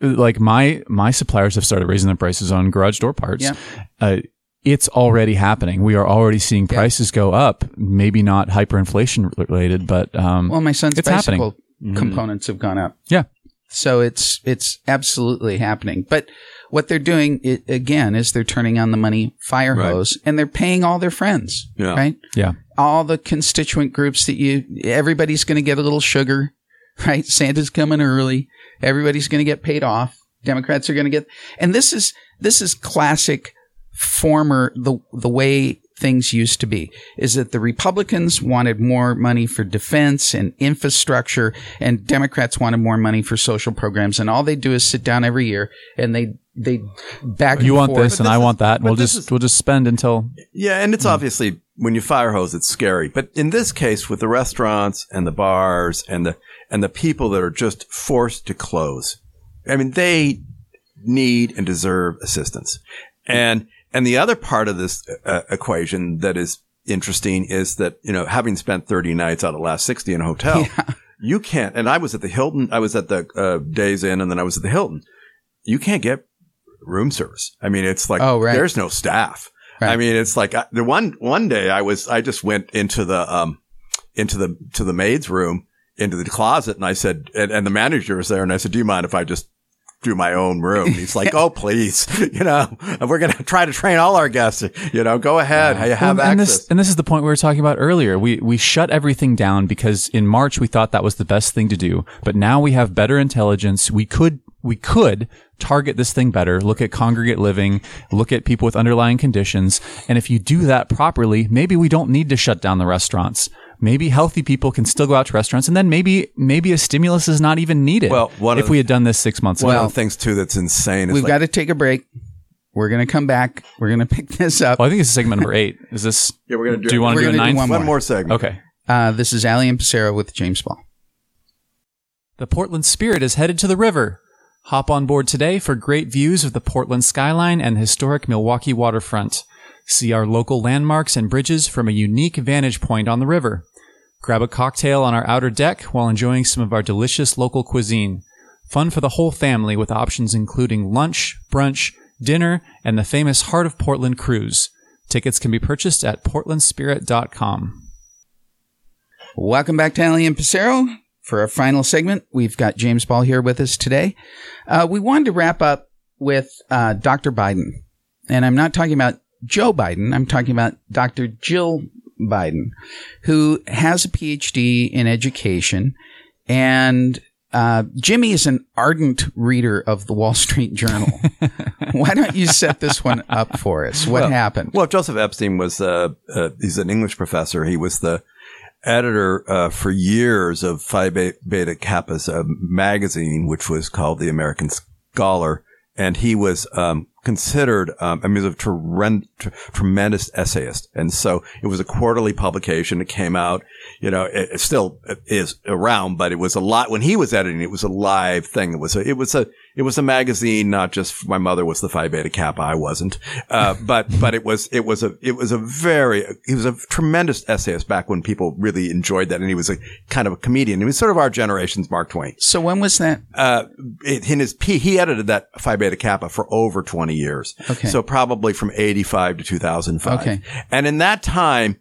like my my suppliers have started raising their prices on garage door parts. Yeah. Uh, it's already happening. We are already seeing prices go up. Maybe not hyperinflation related, but um, Well, my son's It's bicycle happening. components have gone up. yeah, So it's it's absolutely happening. But what they're doing i again is they're turning on the money fire Right. hose and they're paying all their friends, Yeah. right? yeah. All the constituent groups that you everybody's going to get a little sugar, (laughs) right? Santa's coming early. Everybody's going to get paid off. Democrats are going to get and this is this is classic former the the way things used to be is that the Republicans wanted more money for defense and infrastructure and Democrats wanted more money for social programs and all they do is sit down every year and they they back You and want forth. this, and this I is- want that. We'll just is- we'll just spend until Yeah, and it's Hmm. obviously when you fire hose, it's scary. But in this case, with the restaurants and the bars and the and the people that are just forced to close, I mean, they need and deserve assistance. And and the other part of this uh, equation that is interesting is that you know having spent thirty nights out of the last sixty in a hotel, (laughs) you can't. And I was at the Hilton. I was at the uh, Days Inn, and then I was at the Hilton. You can't get room service. I mean, it's like Oh, right. there's no staff. Right. I mean, it's like I, the one one day I was I just went into the um into the to the maid's room into the closet and I said and, and the manager was there and I said, "Do you mind if I just do my own room?" He's like, "Oh, please, (laughs) you know, And we're gonna (laughs) try to train all our guests. You know, go ahead, you have and access." this and this is the point we were talking about earlier. We we shut everything down because in March we thought that was the best thing to do, but now we have better intelligence. We could we could target this thing better. Look at congregate living. Look at people with underlying conditions. And if you do that properly, maybe we don't need to shut down the restaurants. Maybe healthy people can still go out to restaurants, and then maybe maybe a stimulus is not even needed. Well, one if we had done this six months one ago. of the things too that's insane is We've like, got to take a break. We're going to come back. We're going (laughs) to pick this up. Well, I think it's segment number eight. Is this? yeah, we're gonna do. Do you want to do a gonna do ninth? one one more. more segment? Okay. Uh, this is Alley and Pasero with James Ball. The Portland Spirit is headed to the river. Hop on board today for great views of the Portland skyline and historic Milwaukie waterfront. See our local landmarks and bridges from a unique vantage point on the river. Grab a cocktail on our outer deck while enjoying some of our delicious local cuisine. Fun for the whole family with options including lunch, brunch, dinner, and the famous Heart of Portland cruise. Tickets can be purchased at portlandspirit.com. Welcome back to and Pasero. For our final segment, we've got James Ball here with us today. Uh, we wanted to wrap up with uh, Dr. Biden. And I'm not talking about Joe Biden, I'm talking about Dr. Jill Biden, who has a PhD in education. And uh, Jimmy is an ardent reader of the Wall (laughs) Street Journal. Why don't you set this one up for us? What Well- happened? Well, Joseph Epstein was, uh, uh, he's an English professor. He was the editor, uh, for years of Phi Beta Kappa's uh, magazine, which was called The American Scholar. And he was, um, considered, um, I mean, he was a tremend- tr- tremendous essayist. And so it was a quarterly publication. It came out, you know, it, it still is around, but it was a lot when he was editing. It was a live thing. It was a, it was a, it was a magazine, not just my mother was the Phi Beta Kappa. I wasn't. Uh, (laughs) but, but it was, it was a, it was a very, he was a tremendous essayist back when people really enjoyed that. And he was a kind of a comedian. He was sort of our generation's Mark Twain. so when was that? Uh, it, in his, he he edited that Phi Beta Kappa for over 20 years. Okay. So probably from 85 to 2005. Okay. And in that time,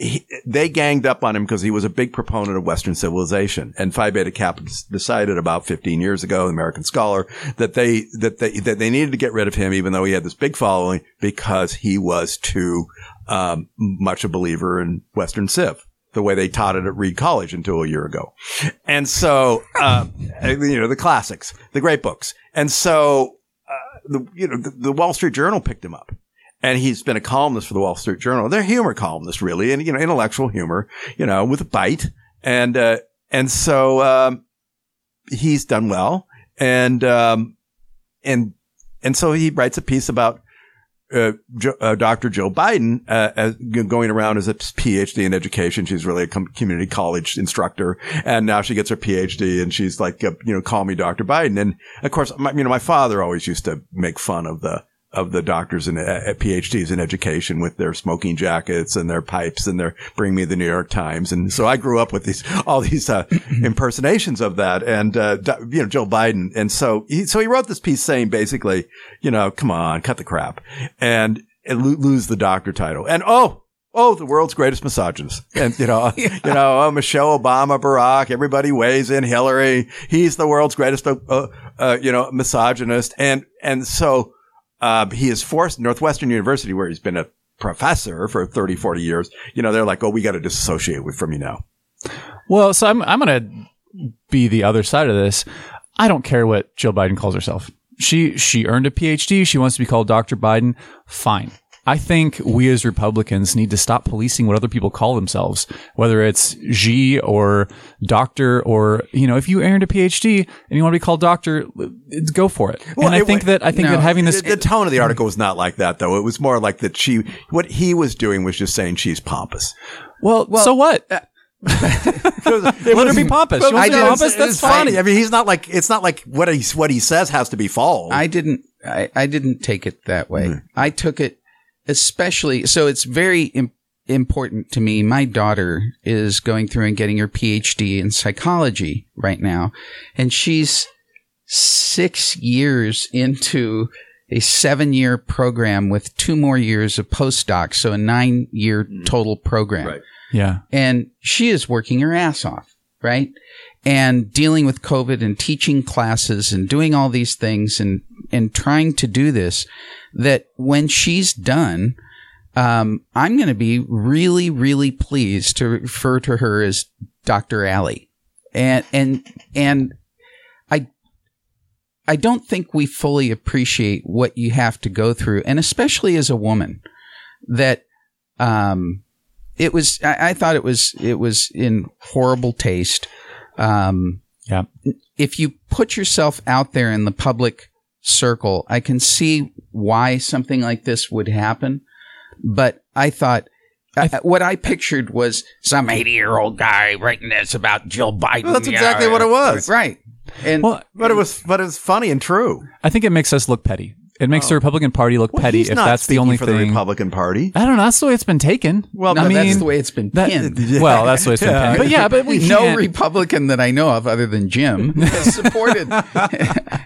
he, they ganged up on him because he was a big proponent of Western civilization. And Phi Beta Kappa decided about 15 years ago, the American Scholar, that they, that they, that they needed to get rid of him, even though he had this big following, because he was too, um, much a believer in Western Civ. The way they taught it at Reed College until a year ago. And so, uh, (laughs) you know, the classics, the great books. And so, the, you know, the, the Wall Street Journal picked him up and he's been a columnist for the Wall Street Journal. They're humor columnists, really, and you know, intellectual humor, you know, with a bite, and uh, and so um, he's done well, and um, and and so he writes a piece about. Uh, jo- uh, Dr. Joe Biden, uh, as, going around as a PhD in education. She's really a com- community college instructor. And now she gets her PhD and she's like, uh, you know, call me Dr. Biden. And of course, my, you know, my father always used to make fun of the, of the doctors and uh, PhDs in education with their smoking jackets and their pipes and their bring me the New York Times. And so I grew up with these, all these, uh, (clears throat) impersonations of that. And, uh, you know, Joe Biden. And so he, so he wrote this piece saying basically, you know, come on, cut the crap and, and lo- lose the doctor title. And oh, Oh, the world's greatest misogynist. And, you know, (laughs) you know, uh, Michelle Obama, Barack, everybody weighs in Hillary. He's the world's greatest, uh, uh, you know, misogynist. And, and so, uh, he is forced Northwestern University, where he's been a professor for 30, 40 years. You know, they're like, oh, we got to disassociate with from you now. Well, so I'm I'm gonna be the other side of this. I don't care what Jill Biden calls herself. She she earned a PhD. She wants to be called Dr. Biden. Fine. I think we as Republicans need to stop policing what other people call themselves, whether it's G or doctor or, you know, if you earned a PhD and you want to be called doctor, go for it. and I it- think that, I think no, that having this, the, the tone of the article was not like that, though. It was more like that she, what he was doing was just saying she's pompous. well, so what? Uh, (laughs) Let her be pompous. She wants I to be pompous. That's funny. I mean, he's not like it's not like what he what he says has to be false. I didn't. I, I didn't take it that way. Hmm. I took it, especially. So it's very Im- important to me. My daughter is going through and getting her PhD in psychology right now, and she's six years into a seven-year program with two more years of postdoc, so a nine-year mm-hmm. total program Right. Yeah. and she is working her ass off, right? And dealing with COVID and teaching classes and doing all these things and, and trying to do this that when she's done, um, I'm going to be really, really pleased to refer to her as Dr. Alley. And, and, and I, I don't think we fully appreciate what you have to go through. And especially as a woman that, um, it was I, I thought it was it was in horrible taste um Yeah. if you put yourself out there in the public circle i can see why something like this would happen but i thought uh, what I pictured was some 80 year old guy writing this about Jill Biden. Well, that's exactly know, what it was. Right. And Well, but it was but it was funny and true. I think it makes us look petty. It makes the Republican Party look Well, petty he's if not that's the speaking only for thing. the Republican Party. I don't know. That's the way it's been taken. Well, I but mean, that's the way it's been that- pinned. (laughs) well, that's the way it's been pinned. But yeah, but we (laughs) no can't- Republican that I know of, other than Jim, (laughs) has supported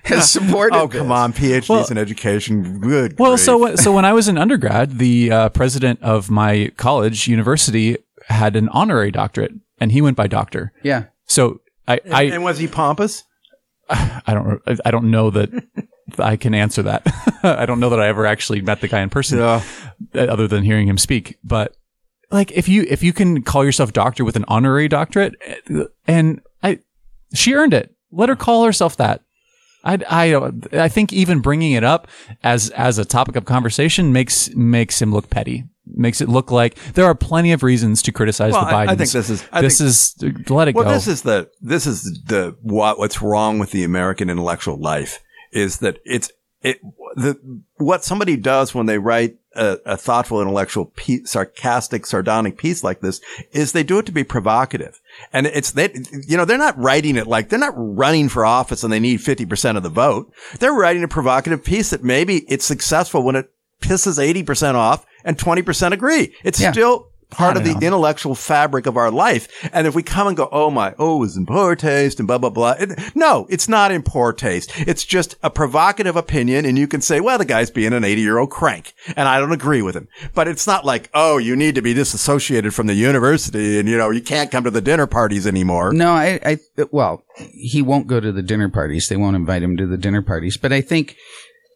has supported. Oh come this. on, PhDs Well- in education. Good. Well, grief. so when- so when I was in undergrad, the uh, president of my college university had an honorary doctorate, and he went by doctor. Yeah. So I I, and was he pompous? (sighs) I don't I don't know that I can answer that. (laughs) I don't know that I ever actually met the guy in person, uh, other than hearing him speak. But like, if you if you can call yourself doctor with an honorary doctorate, uh, and I, she earned it. Let her call herself that. I, I, I think even bringing it up as as a topic of conversation makes makes him look petty. Makes it look like there are plenty of reasons to criticize Well, the Bidens. I- I think this is- I this think- is let it Well, go. this is the this is the what what's wrong with the American intellectual life is that it's it the what somebody does when they write a, a thoughtful intellectual piece, sarcastic sardonic piece like this is they do it to be provocative. And it's they you know they're not writing it like they're not running for office and they need 50% of the vote. They're writing a provocative piece that maybe it's successful when it pisses 80% off and 20% agree. It's Yeah. still part of the intellectual fabric of our life. And if we come and go, oh my, oh, it was in poor taste and blah, blah, blah. It, no, it's not in poor taste. It's just a provocative opinion. And you can say, well, the guy's being an 80 year old crank and I don't agree with him. But it's not like, oh, you need to be disassociated from the university and, you know, you can't come to the dinner parties anymore. No, I, I, well, he won't go to the dinner parties. They won't invite him to the dinner parties. But I think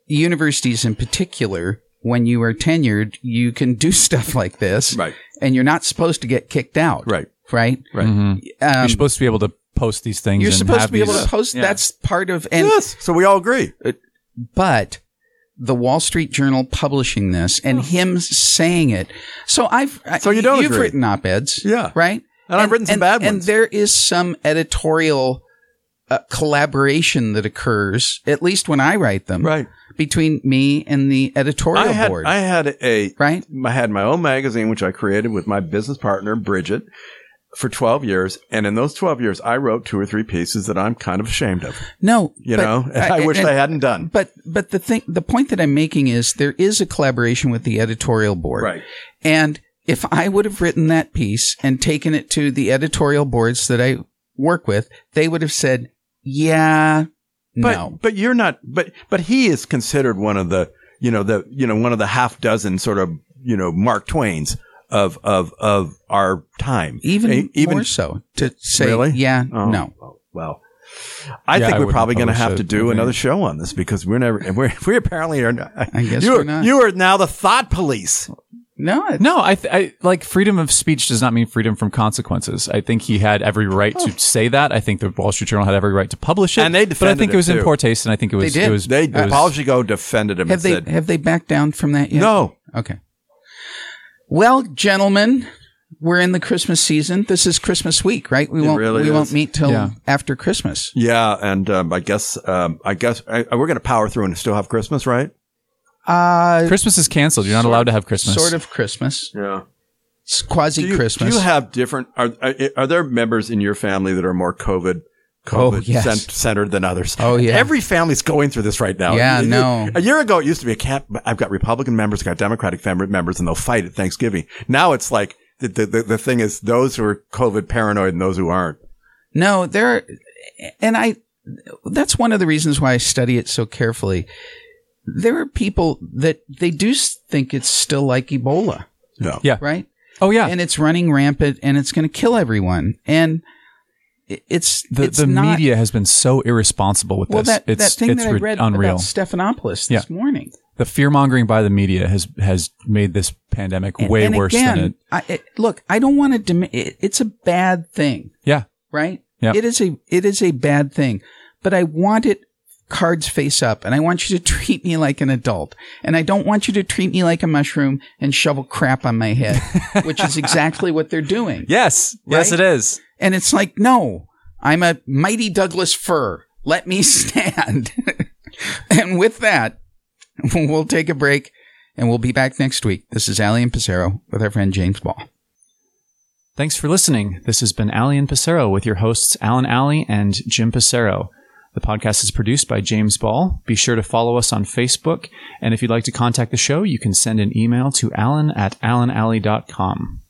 universities in particular, when you are tenured, you can do (laughs) stuff like this. Right. And you're not supposed to get kicked out. Right. Right. Right. Um, you're supposed to be able to post these things. you're and supposed have to be able to post. Yeah. That's part of, and, yes. So we all agree. but the Wall Street Journal publishing this and him saying it. So I've, So you don't you've agree? written op-eds. Yeah. Right. And I've written some bad ones. And ones. there is some editorial uh, collaboration that occurs, at least when I write them, Right. between me and the editorial I had, board. I had a, right? I had my own magazine, which I created with my business partner, Bridget, for 12 years. And in those 12 years, I wrote two or three pieces that I'm kind of ashamed of, No, you know, and I, wish and- I hadn't done. But but the thing, the point that I'm making is there is a collaboration with the editorial board, Right. And if I would have written that piece and taken it to the editorial boards that I work with, they would have said, "Yeah, But, no." but you're not, but, but he is considered one of the, you know, the, you know, one of the half dozen sort of, you know, Mark Twains of, of, of our time. Even even, more so to say, Really? "Yeah, Oh, no." oh, well, I Yeah, think I we're probably going to have to do another show on this because we're never, we're, (laughs) we apparently are not. I guess you we're are, not. You are now the thought police. No, it's- No, I, th- I like freedom of speech does not mean freedom from consequences. I think he had every right to say that. I think the Wall Street Journal had every right to publish it, And they defended. but I think it it was in too. poor taste, and I think it was They did. it was They, it was- Paul Gigot defended him have they said, have they backed down from that yet? no, Okay. Well, gentlemen, we're in the Christmas season. This is Christmas week, right? We It won't really we is. won't meet till Yeah. after Christmas. Yeah, and um, I guess um, I guess I, we're going to power through and still have Christmas, right? Uh Christmas is canceled. You're not allowed to have Christmas. sort of Christmas. Yeah. It's Do quasi you, Christmas. do you have different? Are, are are there members in your family that are more COVID? Oh, COVID yes. cent- centered than others. Oh, yeah. Every family's going through this right now. Yeah, You- you- no. A year ago, it used to be a camp. I've got Republican members, I've got Democratic fam- members, and they'll fight at Thanksgiving. Now it's like the, the, the, the thing is those who are COVID paranoid and those who aren't. No, there, and I, that's one of the reasons why I study it so carefully. There are people that they do think it's still like Ebola, No. Yeah. right? Oh yeah. And it's running rampant and it's going to kill everyone. And it's, the it's the not, media has been so irresponsible with well, this. that, it's that thing it's that I read unreal. about Stephanopoulos this morning. the fear mongering by the media has has made this pandemic And- way and worse again, than it. I, it. Look, I don't want to, dim- it, it's a bad thing. Yeah. right? Yep. It is a it is a bad thing, but I want it cards face up, and I want you to (laughs) treat me like an adult, and I don't want you to treat me like a mushroom and shovel crap on my head, (laughs) which is exactly what they're doing. Yes. Yes, it is. And it's like, no, I'm a mighty Douglas fir. Let me (laughs) stand. and with that, we'll take a break, and we'll be back next week. This is Alley and Pasero with our friend James Ball. Thanks for listening. This has been Alley and Pasero with your hosts Alan Alley and Jim Pasero. The podcast is produced by James Ball. Be sure to follow us on Facebook. And if you'd like to contact the show, you can send an email to alan at alanalley.com.